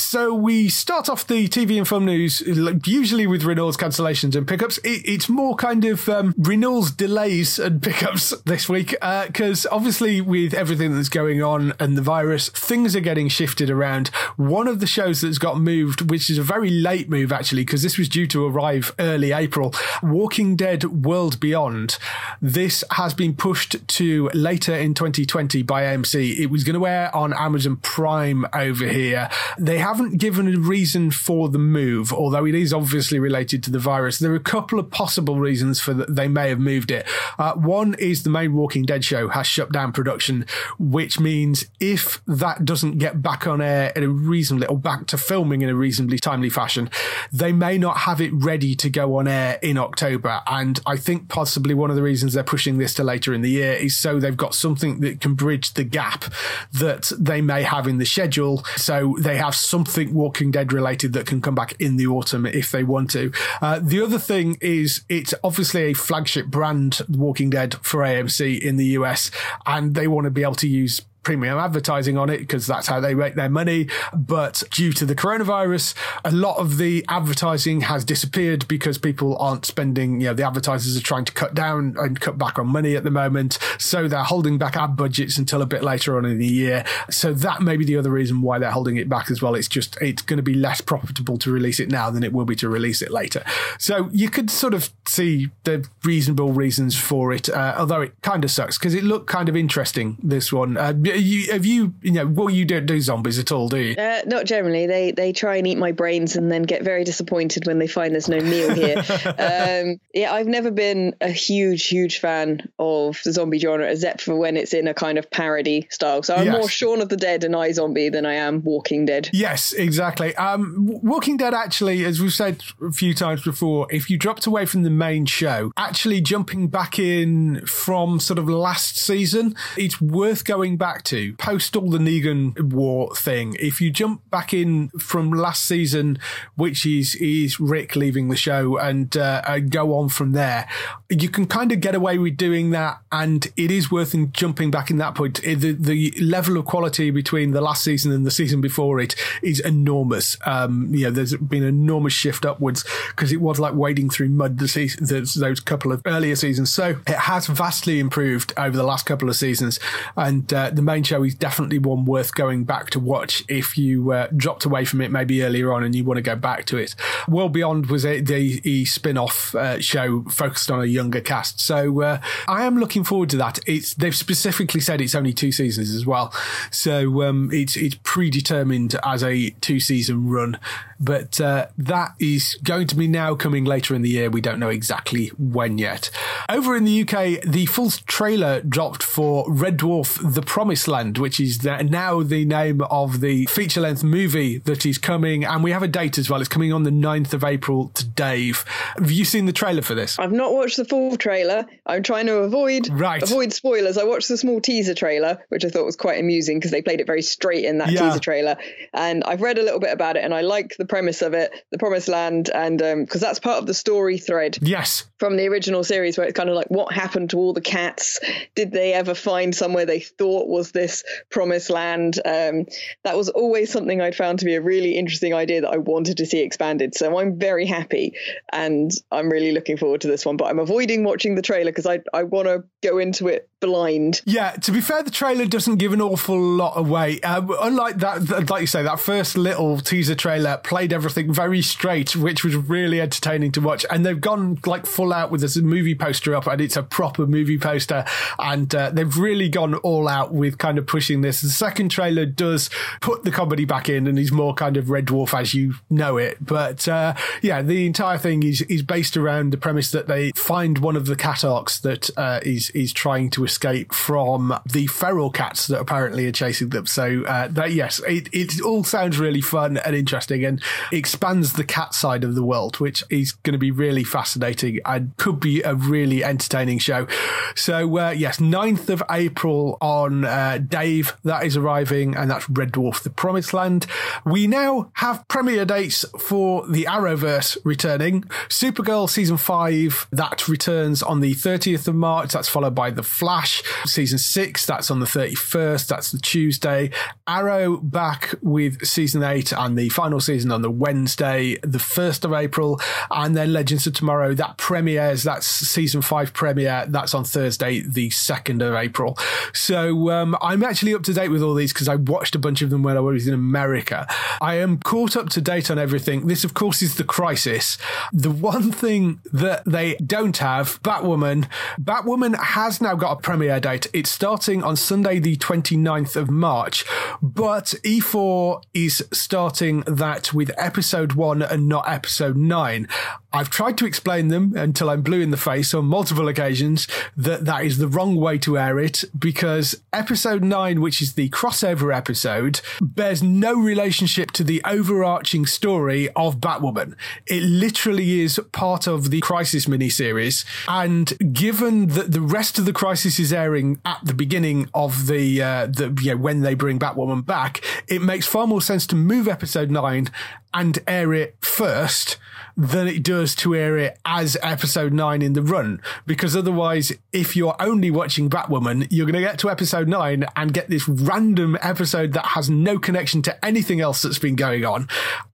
So we start off the TV and film news usually with renewals, cancellations, and pickups. It, it's more kind of um, delays, and pickups this week because uh, obviously with everything that's going on and the virus, things are getting shifted around. One of the shows that's got moved, which is a very late move actually, because this was due to arrive early April, Walking Dead: World Beyond. This has been pushed to later in 2020 by AMC. It was going to air on Amazon Prime over here. They haven't given a reason for the move, although it is obviously related to the virus. There are a couple of possible reasons for that they may have moved it. Uh, one is the main Walking Dead show has shut down production, which means if that doesn't get back on air in a reasonably or back to filming in a reasonably timely fashion, they may not have it ready to go on air in October. And I think possibly one of the reasons they're pushing this to later in the year is so they've got something that can bridge the gap that they may have in the schedule. So they have something Walking Dead related that can come back in the autumn if they want to. Uh, the other thing is it's obviously a flagship brand, Walking Dead, for AMC in the US, and they want to be able to use premium advertising on it because that's how they make their money. But due to the coronavirus, a lot of the advertising has disappeared because people aren't spending, you know, the advertisers are trying to cut down and cut back on money at the moment. So they're holding back ad budgets until a bit later on in the year. So that may be the other reason why they're holding it back as well. It's just, it's going to be less profitable to release it now than it will be to release it later. So you could sort of see the reasonable reasons for it, uh, although it kind of sucks because it looked kind of interesting, this one. Uh, you, have you, you know, well, you don't do zombies at all, do you? Uh, not generally. They they try and eat my brains and then get very disappointed when they find there's no meal here. um, yeah, I've never been a huge, huge fan of the zombie genre, except for when it's in a kind of parody style. So I'm yes. more Shaun of the Dead and I Zombie than I am Walking Dead. Yes, exactly. Um, Walking Dead, actually, as we've said a few times before, if you dropped away from the main show, actually jumping back in from sort of last season, it's worth going back to post all the Negan war thing, if you jump back in from last season, which is is Rick leaving the show, and, uh, go on from there, you can kind of get away with doing that, and it is worth jumping back in that point. The the level of quality between the last season and the season before it is enormous. Um, you know, there's been an enormous shift upwards because it was like wading through mud the season, those couple of earlier seasons. So it has vastly improved over the last couple of seasons, and uh, the main show is definitely one worth going back to watch if you uh, dropped away from it maybe earlier on and you want to go back to it. World Beyond was a, the, the spin off uh, show focused on a younger cast. So uh, I am looking forward to that. It's They've specifically said it's only two seasons as well. So um, it's, it's predetermined as a two season run. But uh, that is going to be now coming later in the year. We don't know exactly when yet. Over in the UK, the full trailer dropped for Red Dwarf The Promised Land, which is now the name of the feature length movie that is coming. And we have a date as well. It's coming on the 9th of April to Dave. Have you seen the trailer for this? I've not watched the full trailer. I'm trying to avoid right. avoid spoilers. I watched the small teaser trailer, which I thought was quite amusing because they played it very straight in that yeah. teaser trailer. And I've read a little bit about it and I like the premise of it, the promised land, and because um, that's part of the story thread. Yes. From the original series, where it's kind of like, what happened to all the cats? Did they ever find somewhere they thought was this promised land? Um, that was always something I'd found to be a really interesting idea that I wanted to see expanded. So I'm very happy, and I'm really looking forward to this one. But I'm avoiding watching the trailer because I I want to go into it blind. Yeah, to be fair, the trailer doesn't give an awful lot away. Uh, unlike that, like you say, that first little teaser trailer played everything very straight, which was really entertaining to watch. And they've gone like full out with this movie poster up, and it's a proper movie poster. And uh, they've really gone all out with kind of pushing this. The second trailer does put the comedy back in, and is more kind of Red Dwarf as you know it. But uh, yeah, the entire thing is is based around the premise that they find one of the cat arks that uh, is is trying to escape from the feral cats that apparently are chasing them. So uh, that yes, it, it all sounds really fun and interesting and expands the cat side of the world, which is going to be really fascinating and could be a really entertaining show. So uh, yes, 9th of April on uh, Dave, that is arriving, and that's Red Dwarf: The Promised Land. We now have premiere dates for the Arrowverse returning. Supergirl season five that returns on the 30th of March. That's followed by The Flash season six. That's on the 31st. That's the Tuesday. Arrow back with season eight and the final season on the Wednesday, the 1st of April. And then Legends of Tomorrow, that premieres. That's season five premiere. That's on Thursday, the 2nd of April. So um, I'm actually up to date with all these because I watched a bunch of them when I was in America. I am caught up to date on everything. This, of course, is The Crisis. The one thing that they don't have, Batwoman, Batwoman has now got a premiere date. It's starting on Sunday, the 29th of March, but E4 is starting that with episode one and not episode nine. I've tried to explain them until I'm blue in the face on multiple occasions that that is the wrong way to air it because episode nine, which is the crossover episode, bears no relationship to the overarching story of Batwoman. It literally is part of the Crisis miniseries. And given that the rest of the Crisis is airing at the beginning of the, uh, the, you know, when they bring Batwoman back, it makes far more sense to move episode nine and air it first than it does to air it as episode nine in the run. Because otherwise, if you're only watching Batwoman, you're going to get to episode nine and get this random episode that has no connection to anything else that's been going on.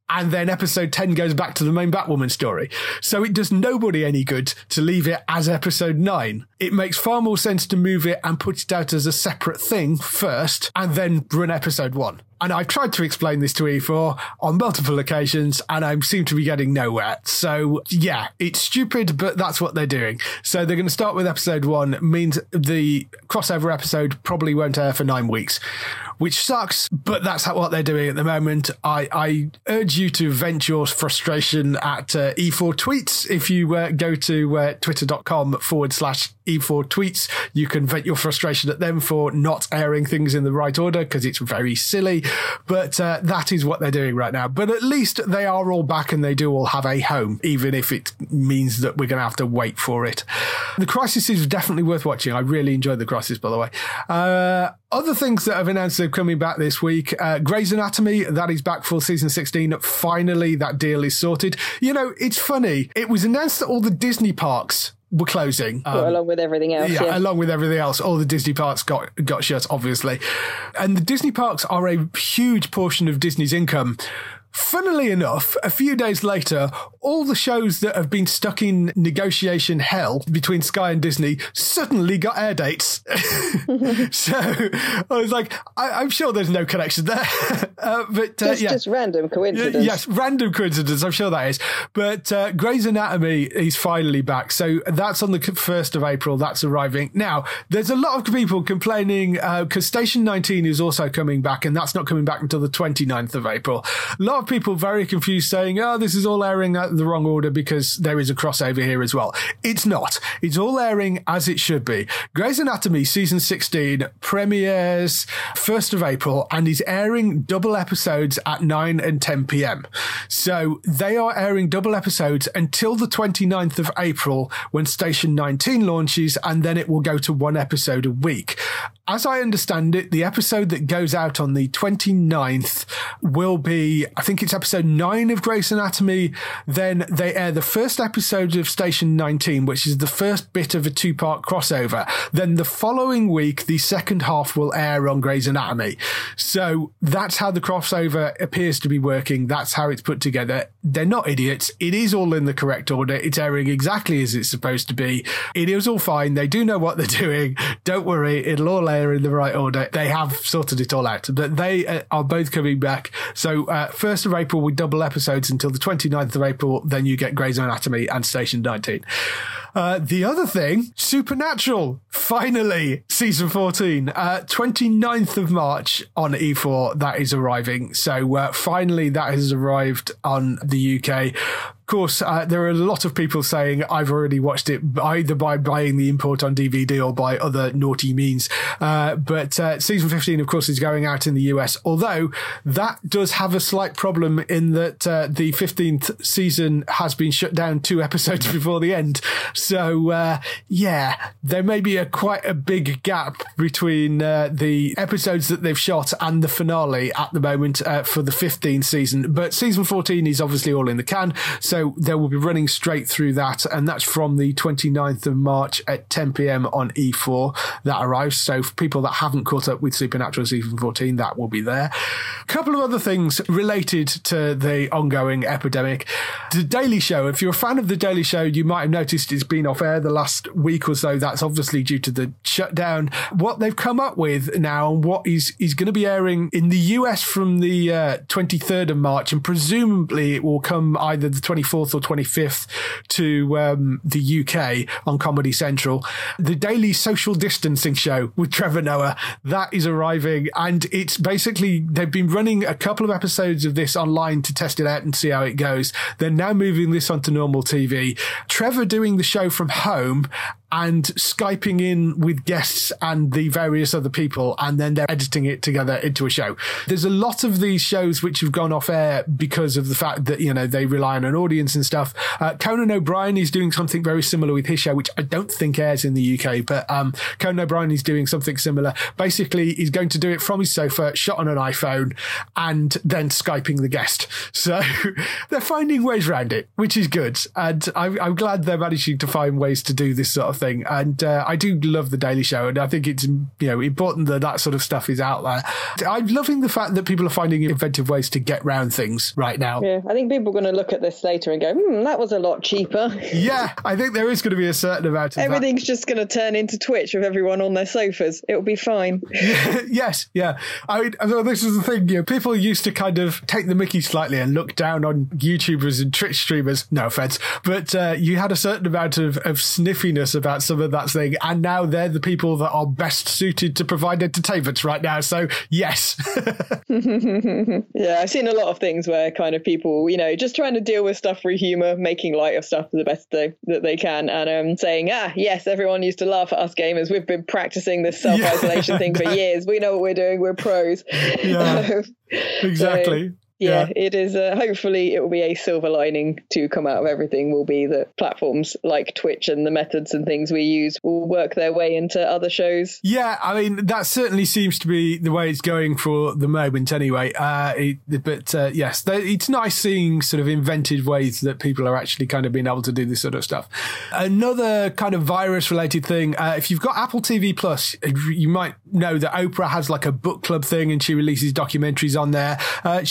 And then episode 10 goes back to the main Batwoman story. So it does nobody any good to leave it as episode 9. It makes far more sense to move it and put it out as a separate thing first and then run episode 1. And I've tried to explain this to E4 on multiple occasions and I seem to be getting nowhere. So yeah, it's stupid, but that's what they're doing. So they're going to start with episode one, means the crossover episode probably won't air for nine weeks, which sucks, but that's what they're doing at the moment. I, I urge you to vent your frustration at uh, E4 tweets. If you uh, go to uh, twitter.com forward slash E4 tweets, you can vent your frustration at them for not airing things in the right order because it's very silly. But uh, that is what they're doing right now. But at least they are all back and they do all have a home, even if it means that we're going to have to wait for it. The Crisis is definitely worth watching. I really enjoyed The Crisis, by the way. Uh, other things that have announced are coming back this week. Uh, Grey's Anatomy, that is back for season 16. Finally, that deal is sorted. You know, it's funny. It was announced that all the Disney parks were closing. Um, well, along with everything else. Yeah, yeah, along with everything else. All the Disney parks got got shut, obviously. And the Disney parks are a huge portion of Disney's income. Funnily enough, a few days later, all the shows that have been stuck in negotiation hell between Sky and Disney suddenly got air dates. so I was like, I, am sure there's no connection there. uh, but uh, it's yeah. just random coincidence. Yes, random coincidence. I'm sure that is. But uh, Grey's Anatomy is finally back. So that's on the 1st of April. That's arriving. Now, there's a lot of people complaining because uh, Station 19 is also coming back, and that's not coming back until the 29th of April. A lot of people very confused saying, oh, this is all airing at the wrong order because there is a crossover here as well. It's not. It's all airing as it should be. Grey's Anatomy season 16 premieres 1st of April and is airing double episodes at 9 and 10 p.m. So they are airing double episodes until the 29th of April when Station 19 launches and then it will go to one episode a week. As I understand it, the episode that goes out on the 29th will be, I think it's episode 9 of Grey's Anatomy. Then they air the first episode of Station 19, which is the first bit of a two part crossover. Then the following week, the second half will air on Grey's Anatomy. So that's how the crossover appears to be working. That's how it's put together. They're not idiots. It is all in the correct order. It's airing exactly as it's supposed to be. It is all fine. They do know what they're doing. Don't worry. It'll all air in the right order. They have sorted it all out, but they uh, are both coming back. So, uh, 1st of April, we double episodes until the 29th of April. Then you get Grey's Anatomy and Station 19. Uh, the other thing, Supernatural, finally, season 14, uh, 29th of March on E4, that is arriving. So, uh, finally, that has arrived on the UK course, uh, there are a lot of people saying I've already watched it either by buying the import on DVD or by other naughty means. Uh, but uh, season 15, of course, is going out in the US, although that does have a slight problem in that uh, the 15th season has been shut down two episodes before the end. So, uh, yeah, there may be a quite a big gap between uh, the episodes that they've shot and the finale at the moment for the 15th season. But season 14 is obviously all in the can. So so they will be running straight through that, and that's from the 29th of March at 10 p.m. on E4 that arrives. So for people that haven't caught up with Supernatural season 14, that will be there. A couple of other things related to the ongoing epidemic. The Daily Show, if you're a fan of The Daily Show, you might have noticed it's been off air the last week or so. That's obviously due to the shutdown. What they've come up with now and what is, is going to be airing in the US from the uh, 23rd of March, and presumably it will come either the 24th 24th or 25th to um, the UK on Comedy Central. The Daily Social Distancing Show with Trevor Noah, that is arriving. And it's basically, they've been running a couple of episodes of this online to test it out and see how it goes. They're now moving this onto normal TV. Trevor doing the show from home and Skyping in with guests and the various other people, and then they're editing it together into a show. There's a lot of these shows which have gone off air because of the fact that, you know, they rely on an audience and stuff. Uh, Conan O'Brien is doing something very similar with his show, which I don't think airs in the UK, but um, Conan O'Brien is doing something similar. Basically, he's going to do it from his sofa, shot on an iPhone, and then Skyping the guest. So they're finding ways around it, which is good. And I'm, I'm glad they're managing to find ways to do this sort of thing. And uh, I do love the Daily Show, and I think it's you know important that that sort of stuff is out there. I'm loving the fact that people are finding inventive ways to get round things right now. Yeah, I think people are going to look at this later and go, "Hmm, that was a lot cheaper." Yeah, I think there is going to be a certain amount of Everything's that. just going to turn into Twitch with everyone on their sofas. It'll be fine. yes, yeah. I mean, this is the thing. You know, people used to kind of take the Mickey slightly and look down on YouTubers and Twitch streamers. No offense, but uh, you had a certain amount of, of sniffiness about some of that thing, and now they're the people that are best suited to provide entertainment right now. So yes. yeah, I've seen a lot of things where kind of people, you know, just trying to deal with stuff through humor, making light of stuff the best they, that they can, and um, saying, ah, yes, everyone used to laugh at us gamers. We've been practicing this self isolation yeah. thing for years. We know what we're doing. We're pros. Yeah, exactly. So, yeah, yeah, it is. Uh, hopefully, it will be a silver lining to come out of everything. Will be that platforms like Twitch and the methods and things we use will work their way into other shows. Yeah, I mean that certainly seems to be the way it's going for the moment, anyway. Uh, it, but uh, yes, it's nice seeing sort of invented ways that people are actually kind of being able to do this sort of stuff. Another kind of virus-related thing. Uh, if you've got Apple TV Plus, you might know that Oprah has like a book club thing, and she releases documentaries on there. Uh,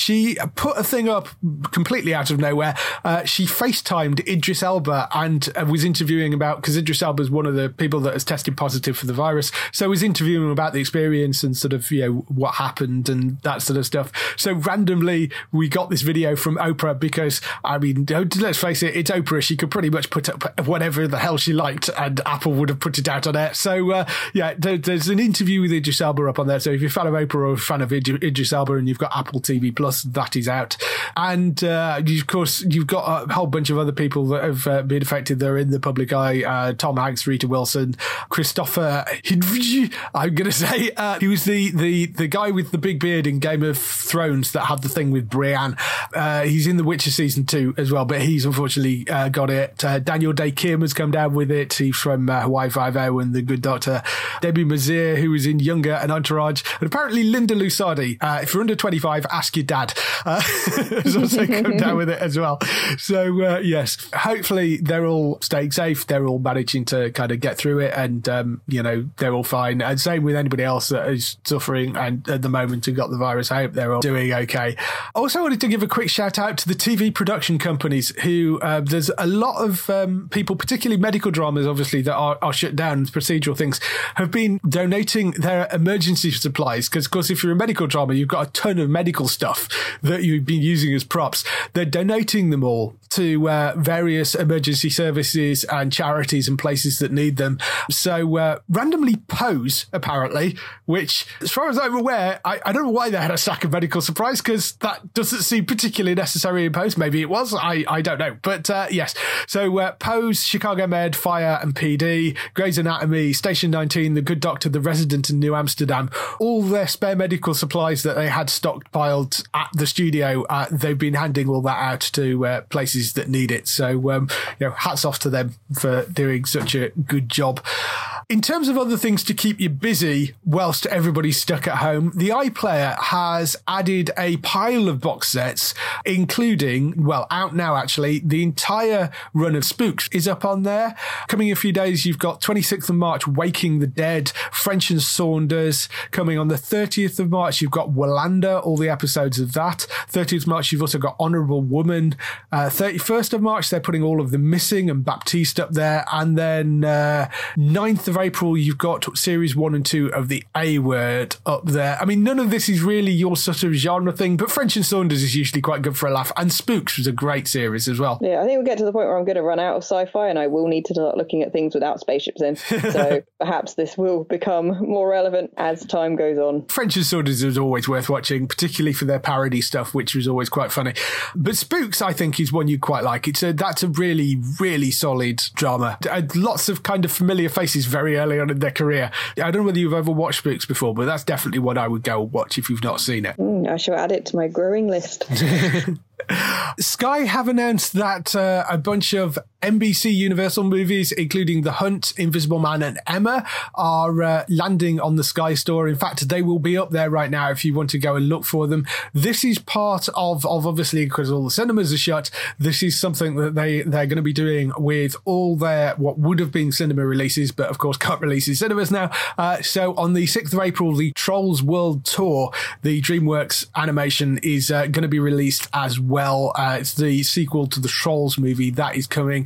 put a thing up completely out of nowhere. Uh, she FaceTimed Idris Elba and uh, was interviewing about because Idris Elba is one of the people that has tested positive for the virus. So was interviewing about the experience and sort of you know what happened and that sort of stuff. So randomly we got this video from Oprah because I mean let's face it, it's Oprah. She could pretty much put up whatever the hell she liked, and Apple would have put it out on air. So uh, yeah, there, there's an interview with Idris Elba up on there. So if you're a fan of Oprah or a fan of Idris Elba and you've got Apple TV Plus, that is out. And uh, of course, you've got a whole bunch of other people that have uh, been affected. They're in the public eye. Uh, Tom Hanks, Rita Wilson, Christopher. I'm going to say uh, he was the, the the guy with the big beard in Game of Thrones that had the thing with Brienne. Uh, he's in The Witcher season two as well, but he's unfortunately uh, got it. Daniel Dae Kim has come down with it. He's from Hawaii Five O and The Good Doctor. Debbie Mazar, who was in Younger and Entourage, and apparently Linda Lusardi. if you're under 25, ask your dad. Uh, also come down with it as well. So uh, yes, hopefully they're all staying safe. They're all managing to kind of get through it, and um, you know they're all fine. And same with anybody else that is suffering and at the moment who got the virus. I hope they're all doing okay. I also, wanted to give a quick shout out to the TV production companies who uh, there's a lot of um, people, particularly medical dramas, obviously that are, are shut down. Procedural things have been donating their emergency supplies because, of course, if you're a medical drama, you've got a ton of medical stuff that you've been using as props. They're donating them all to uh, various emergency services and charities and places that need them. So uh, randomly Pose, apparently, which, as far as I'm aware, I, I, don't know why they had a stack of medical supplies because that doesn't seem particularly necessary in Pose. Maybe it was. I, I don't know. But uh, yes. So uh, Pose, Chicago Med, Fire and PD, Grey's Anatomy, Station 19, The Good Doctor, The Resident in New Amsterdam, all their spare medical supplies that they had stockpiled at the studio, uh, they've been handing all that out to uh, places that need it. So, um, you know, hats off to them for doing such a good job. In terms of other things to keep you busy whilst everybody's stuck at home, the iPlayer has added a pile of box sets, including, well, out now actually, the entire run of Spooks is up on there. Coming in a few days, you've got 26th of March, Waking the Dead, French and Saunders. Coming on the 30th of March, you've got Wallander, all the episodes of that. 30th of March, you've also got Honourable Woman. Uh, 31st of March, they're putting all of the Missing and Baptiste up there. And then uh, 9th of April, you've got series one and two of the A Word up there. I mean, none of this is really your sort of genre thing, but French and Saunders is usually quite good for a laugh. And Spooks was a great series as well. Yeah, I think we'll get to the point where I'm going to run out of sci fi and I will need to start looking at things without spaceships in. So perhaps this will become more relevant as time goes on. French and Saunders is always worth watching, particularly for their parody stuff, which was always quite funny. But Spooks, I think, is one you quite like. It's a that's a really really solid drama. Uh, lots of kind of familiar faces very early on in their career. I don't know whether you've ever watched Spooks before, but that's definitely one I would go watch if you've not seen it. Mm, I shall add it to my growing list. Sky have announced that uh, a bunch of NBC Universal movies, including The Hunt, Invisible Man, and Emma, are uh, landing on the Sky Store. In fact, they will be up there right now if you want to go and look for them. This is part of, of obviously because all the cinemas are shut. This is something that they they're going to be doing with all their what would have been cinema releases, but of course can't release in cinemas now. Uh, so on the sixth of April, the Trolls World Tour, the DreamWorks animation is uh, going to be released as well. Uh, it's the sequel to the Trolls movie that is coming.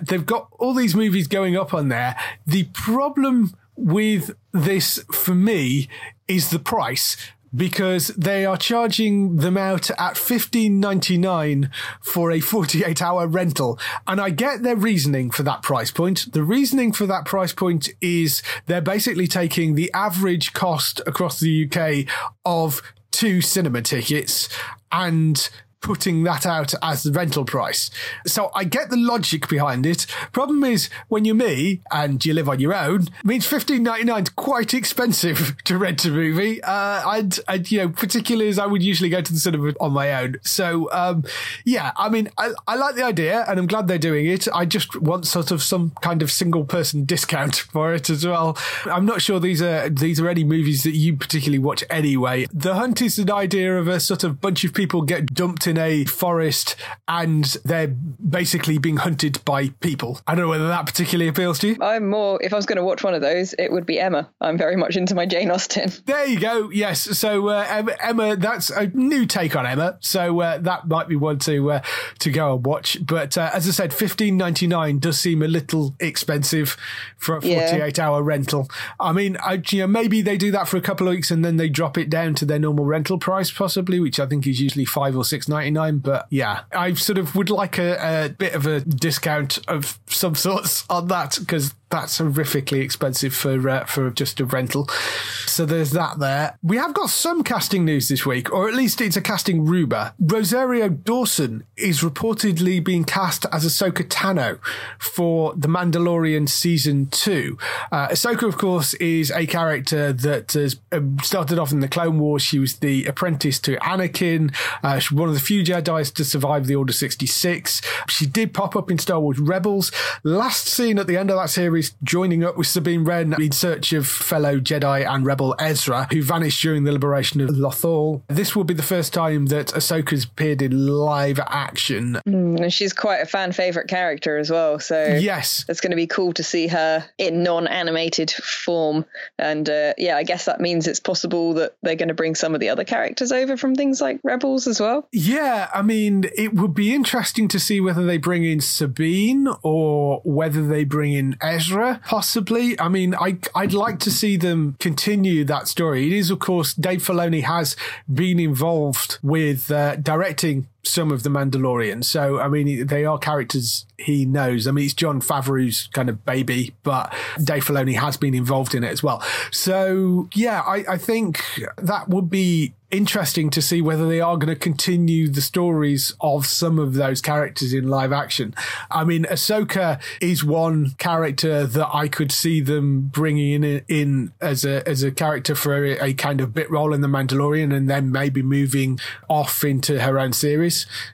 They've got all these movies going up on there. The problem with this for me is the price because they are charging them out at fifteen ninety nine for a forty eight hour rental, and I get their reasoning for that price point. The reasoning for that price point is they're basically taking the average cost across the UK of two cinema tickets and putting that out as the rental price. So I get the logic behind it. Problem is, when you're me and you live on your own, it means fifteen ninety nine is quite expensive to rent a movie. Uh, and, and, you know, particularly as I would usually go to the cinema on my own. So, um, yeah, I mean, I, I like the idea and I'm glad they're doing it. I just want sort of some kind of single person discount for it as well. I'm not sure these are, these are any movies that you particularly watch anyway. The Hunt is an idea of a sort of bunch of people get dumped in a forest and they're basically being hunted by people. I don't know whether that particularly appeals to you. I'm more, if I was going to watch one of those, it would be Emma. I'm very much into my Jane Austen. There you go. Yes. So uh, Emma, that's a new take on Emma. So uh, that might be one to uh, to go and watch. But uh, as I said, fifteen ninety nine does seem a little expensive for a forty eight yeah. hour rental. I mean, I, you know, maybe they do that for a couple of weeks and then they drop it down to their normal rental price, possibly, which I think is usually five or six ninety nine. But yeah, I sort of would like a, a bit of a discount of some sorts on that because that's horrifically expensive for uh, for just a rental. So there's that there. We have got some casting news this week, or at least it's a casting rumor. Rosario Dawson is reportedly being cast as Ahsoka Tano for The Mandalorian season two. Uh, Ahsoka, of course, is a character that has um, started off in the Clone Wars. She was the apprentice to Anakin. Uh, one of the few Jedi's to survive the Order 66. She did pop up in Star Wars Rebels. Last seen at the end of that series joining up with Sabine Wren in search of fellow Jedi and rebel Ezra, who vanished during the liberation of Lothal. This will be the first time that Ahsoka's appeared in live action. Mm, and she's quite a fan favourite character as well. So yes, it's going to be cool to see her in non-animated form. And uh, yeah, I guess that means it's possible that they're going to bring some of the other characters over from things like Rebels as well. Yeah, I mean, it would be interesting to see whether they bring in Sabine or whether they bring in Ezra Ezra, possibly. I mean, I, I'd like to see them continue that story. It is, of course, Dave Filoni has been involved with uh, directing some of the Mandalorian. So, I mean, they are characters he knows. I mean, it's Jon Favreau's kind of baby, but Dave Filoni has been involved in it as well. So, yeah, I, I think that would be interesting to see whether they are going to continue the stories of some of those characters in live action. I mean, Ahsoka is one character that I could see them bringing in, in as a as a character for a, a kind of bit role in the Mandalorian, and then maybe moving off into her own series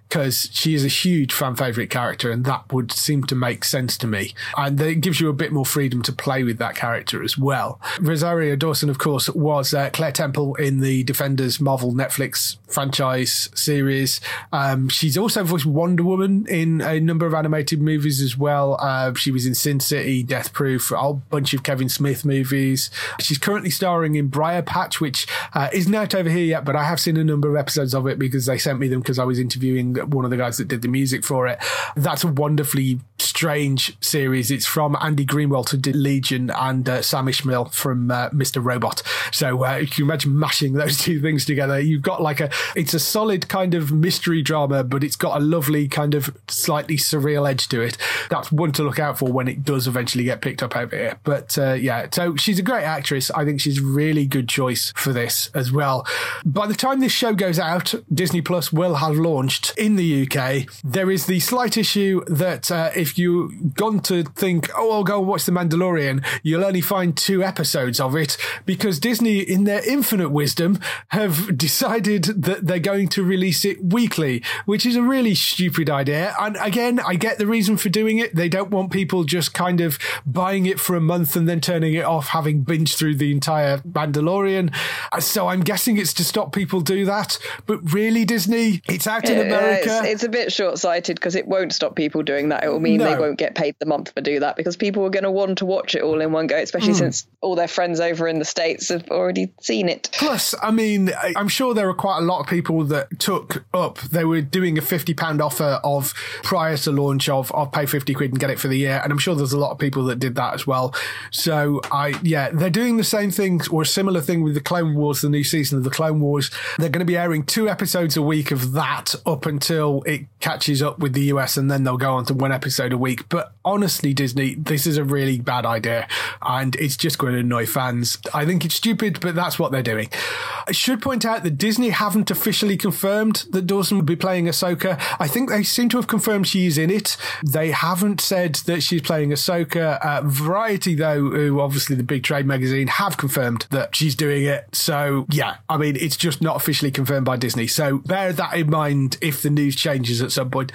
because she is a huge fan favorite character, and that would seem to make sense to me. And it gives you a bit more freedom to play with that character as well. Rosario Dawson, of course, was uh, Claire Temple in the Defenders Marvel Netflix franchise series. Um, she's also voiced Wonder Woman in a number of animated movies as well. Uh, she was in Sin City, Death Proof, a whole bunch of Kevin Smith movies. She's currently starring in Briar Patch, which uh, isn't out over here yet, but I have seen a number of episodes of it because they sent me them because I was interviewing one of the guys that did the music for it. That's a wonderfully strange series. It's from Andy Greenwald to Legion and uh, Sam Esmail from uh, Mr. Robot. So uh, you can imagine mashing those two things together. You've got like a, it's a solid kind of mystery drama, but it's got a lovely kind of slightly surreal edge to it. That's one to look out for when it does eventually get picked up over here. But uh, yeah, so she's a great actress. I think she's a really good choice for this as well. By the time this show goes out, Disney Plus will have launched in the UK. There is the slight issue that uh, if you've gone to think, oh, I'll go watch The Mandalorian, you'll only find two episodes of it because Disney, in their infinite wisdom, have decided that they're going to release it weekly, which is a really stupid idea. And again, I get the reason for doing it. They don't want people just kind of buying it for a month and then turning it off, having binged through the entire Mandalorian. So I'm guessing it's to stop people do that. But really, Disney, it's out in America. It's, it's, a bit short sighted because it won't stop people doing that. It will mean no. they won't get paid the month for do that because people are going to want to watch it all in one go, especially mm. since all their friends over in the States have already seen it. Plus, I mean, I'm sure there are quite a lot of people that took up, they were doing a £50 offer of prior to launch of, of pay 50 quid and get it for the year. And I'm sure there's a lot of people that did that as well. So I, yeah, they're doing the same thing or a similar thing with the Clone Wars, the new season of the Clone Wars. They're going to be airing two episodes a week of that up until it catches up with the US and then they'll go on to one episode a week. But honestly, Disney, this is a really bad idea and it's just going to annoy fans. I think it's stupid, but that's what they're doing. I should point out that Disney haven't officially confirmed that Dawson will be playing Ahsoka. I think they seem to have confirmed she's in it. They haven't said that she's playing Ahsoka. Uh, Variety, though, who obviously the big trade magazine, have confirmed that she's doing it. So, yeah, I mean, it's just not officially confirmed by Disney. So bear that in mind if the news changes at some point.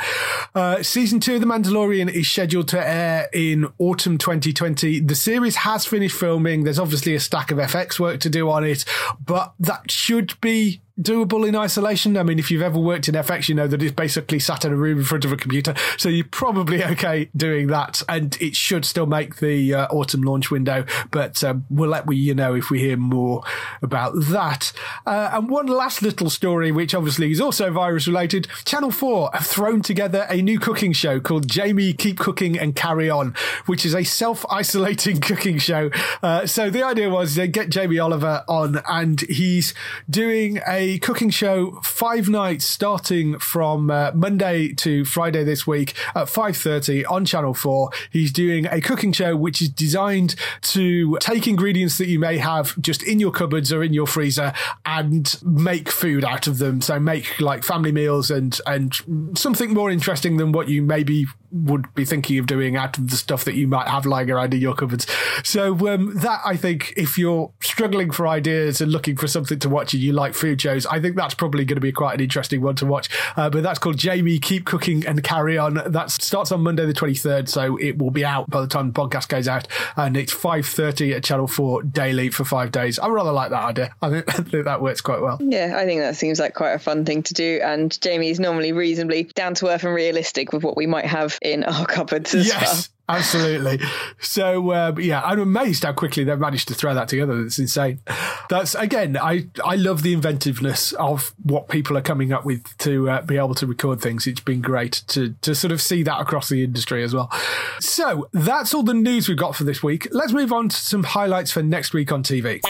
Uh, season two of The Mandalorian is scheduled to air in autumn 2020. The series has finished filming. There's obviously a stack of FX work to do on it, but that should be doable in isolation. I mean, if you've ever worked in FX, you know that it's basically sat in a room in front of a computer. So you're probably okay doing that. And it should still make the uh, autumn launch window. But um, we'll let you know if we hear more about that. Uh, and one last little story, which obviously is also virus related. Channel 4 have thrown together a new cooking show called Jamie Keep Cooking and Carry On, which is a self isolating cooking show. Uh, so the idea was they get Jamie Oliver on and he's doing a cooking show five nights starting from uh, Monday to Friday this week at 5.30 on Channel 4. He's doing a cooking show which is designed to take ingredients that you may have just in your cupboards or in your freezer and make food out of them. So make like family meals and, and something more interesting than what you maybe would be thinking of doing out of the stuff that you might have lying around in your cupboards. So um, that I think if you're struggling for ideas and looking for something to watch and you like food shows, I think that's probably going to be quite an interesting one to watch. Uh, but that's called Jamie Keep Cooking and Carry On. That starts on Monday the 23rd, so it will be out by the time the podcast goes out, and it's 5:30 at Channel 4 daily for five days. I rather like that idea. I think, I think that works quite well. Yeah, I think that seems like quite a fun thing to do. And Jamie is normally reasonably down to earth and realistic with what we might have in our cupboards as yes. well. Absolutely. So uh, yeah, I'm amazed how quickly they've managed to throw that together. It's insane. That's again, I I love the inventiveness of what people are coming up with to uh, be able to record things. It's been great to to sort of see that across the industry as well. So that's all the news we've got for this week. Let's move on to some highlights for next week on TV.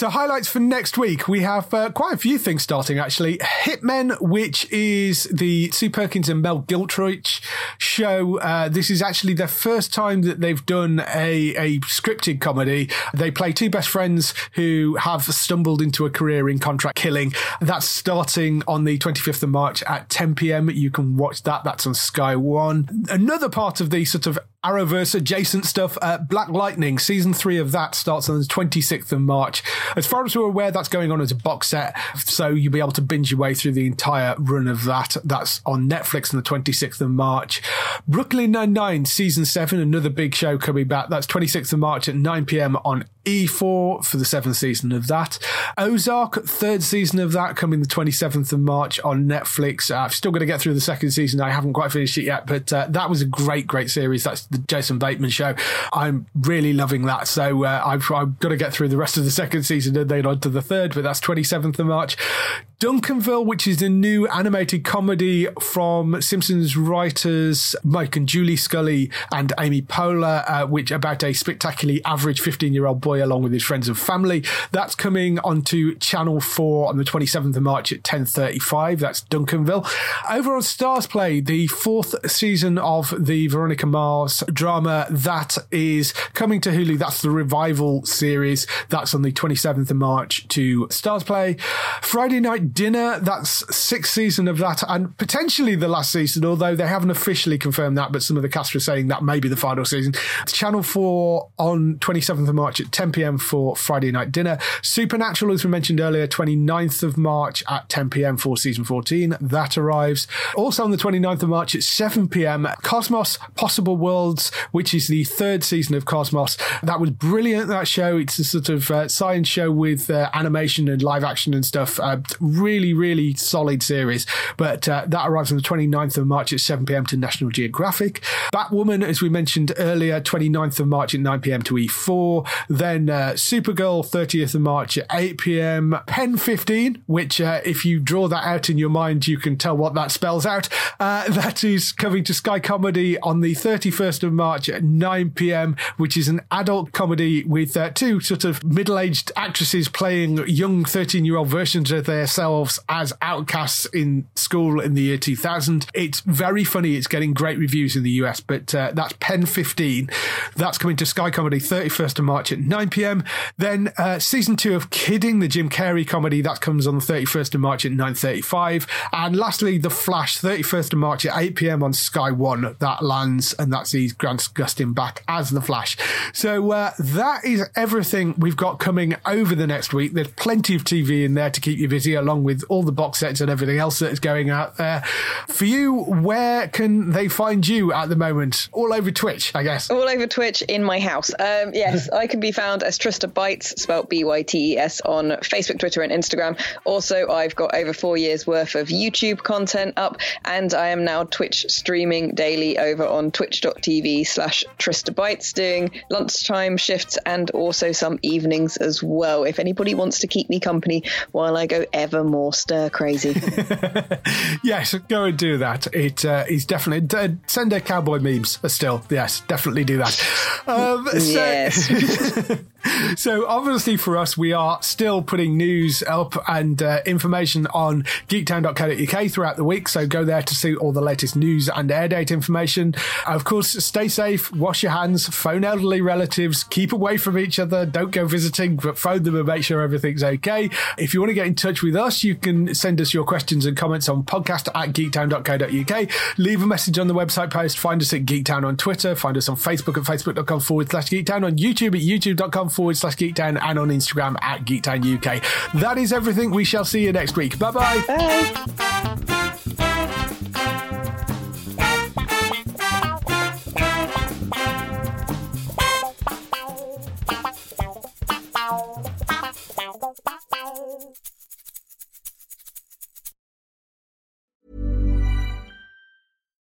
So, highlights for next week. We have uh, quite a few things starting actually. Hitmen, which is the Sue Perkins and Mel Giedroyc show. Uh, this is actually their first time that they've done a, a scripted comedy. They play two best friends who have stumbled into a career in contract killing. That's starting on the 25th of March at 10 p.m. You can watch that. That's on Sky One. Another part of the sort of Arrowverse adjacent stuff. Uh, Black Lightning, season three of that starts on the 26th of March. As far as we're aware, that's going on as a box set, so you'll be able to binge your way through the entire run of that. That's on Netflix on the 26th of March. Brooklyn Nine-Nine, season seven, another big show coming back. That's 26th of March at 9 p.m. on E4 for the seventh season of that. Ozark, third season of that, coming the 27th of March on Netflix. Uh, I've still got to get through the second season. I haven't quite finished it yet, but uh, that was a great, great series. That's the Jason Bateman show. I'm really loving that. So uh, I've, I've got to get through the rest of the second season and then on to the third, but that's 27th of March. Duncanville, which is the new animated comedy from Simpsons writers Mike and Julie Scully and Amy Poehler, uh, which about a spectacularly average 15 year old boy along with his friends and family. That's coming onto Channel 4 on the 27th of March at 10.35. That's Duncanville. Over on StarzPlay, the fourth season of the Veronica Mars drama, that is coming to Hulu. That's the revival series. That's on the 27th of March to StarzPlay. Friday Night Dinner, that's sixth season of that, and potentially the last season, although they haven't officially confirmed that, but some of the cast are saying that may be the final season. Channel 4 on 27th of March at 10 p.m. for Friday Night Dinner. Supernatural, as we mentioned earlier, 29th of March at 10 p.m. for season 14. That arrives. Also on the 29th of March at 7 p.m., Cosmos Possible Worlds, which is the third season of Cosmos. That was brilliant, that show. It's a sort of uh, science show with uh, animation and live action and stuff. Uh, really, really solid series. But uh, that arrives on the 29th of March at 7 p.m. to National Geographic. Batwoman, as we mentioned earlier, 29th of March at 9 p.m. to E4. Then uh, Supergirl, 30th of March at 8 p.m. Pen 15, which, uh, if you draw that out in your mind, you can tell what that spells out. That is coming to Sky Comedy on the 31st of March at 9 p.m., which is an adult comedy with uh, two sort of middle aged actresses playing young 13 year old versions of themselves as outcasts in school in the year 2000. It's very funny. It's getting great reviews in the US, but uh, that's Pen 15. That's coming to Sky Comedy 31st of March at 9 p.m. Then uh, season two of Kidding, the Jim Carrey comedy, that comes on the 31st of March at 9.35. And lastly, The Flash, 31st of March at 8 p.m. on Sky One. That lands, and that sees Grant Gustin back as The Flash. So uh, that is everything we've got coming over the next week. There's plenty of TV in there to keep you busy, along with all the box sets and everything else that is going out there. For you, where can they find you at the moment? All over Twitch, I guess. All over Twitch in my house. Um, yes, I can be found as Trista Bytes, spelled B Y T E S, on Facebook, Twitter, and Instagram. Also, I've got over four years worth of YouTube content up, and I am now Twitch streaming daily over on twitch.tv slash Trista Bytes, doing lunchtime shifts and also some evenings as well. If anybody wants to keep me company while I go ever more stir crazy. yes, go and do that. It uh, is definitely uh, send her cowboy memes still. Yes, definitely do that. Um, so, yes. so obviously for us, we are still putting news up and uh, information on geektown.co.uk throughout the week. So go there to see all the latest news and air date information. Of course, stay safe, wash your hands, phone elderly relatives, keep away from each other. Don't go visiting, but phone them and make sure everything's okay. If you want to get in touch with us, you can send us your questions and comments on podcast at geektown.co.uk. Leave a message on the website post. Find us at Geektown on Twitter. Find us on Facebook at facebook.com forward slash geektown, on YouTube at youtube.com forward slash geektown, and on Instagram at geektown UK. That is everything. We shall see you next week. Bye bye. Bye.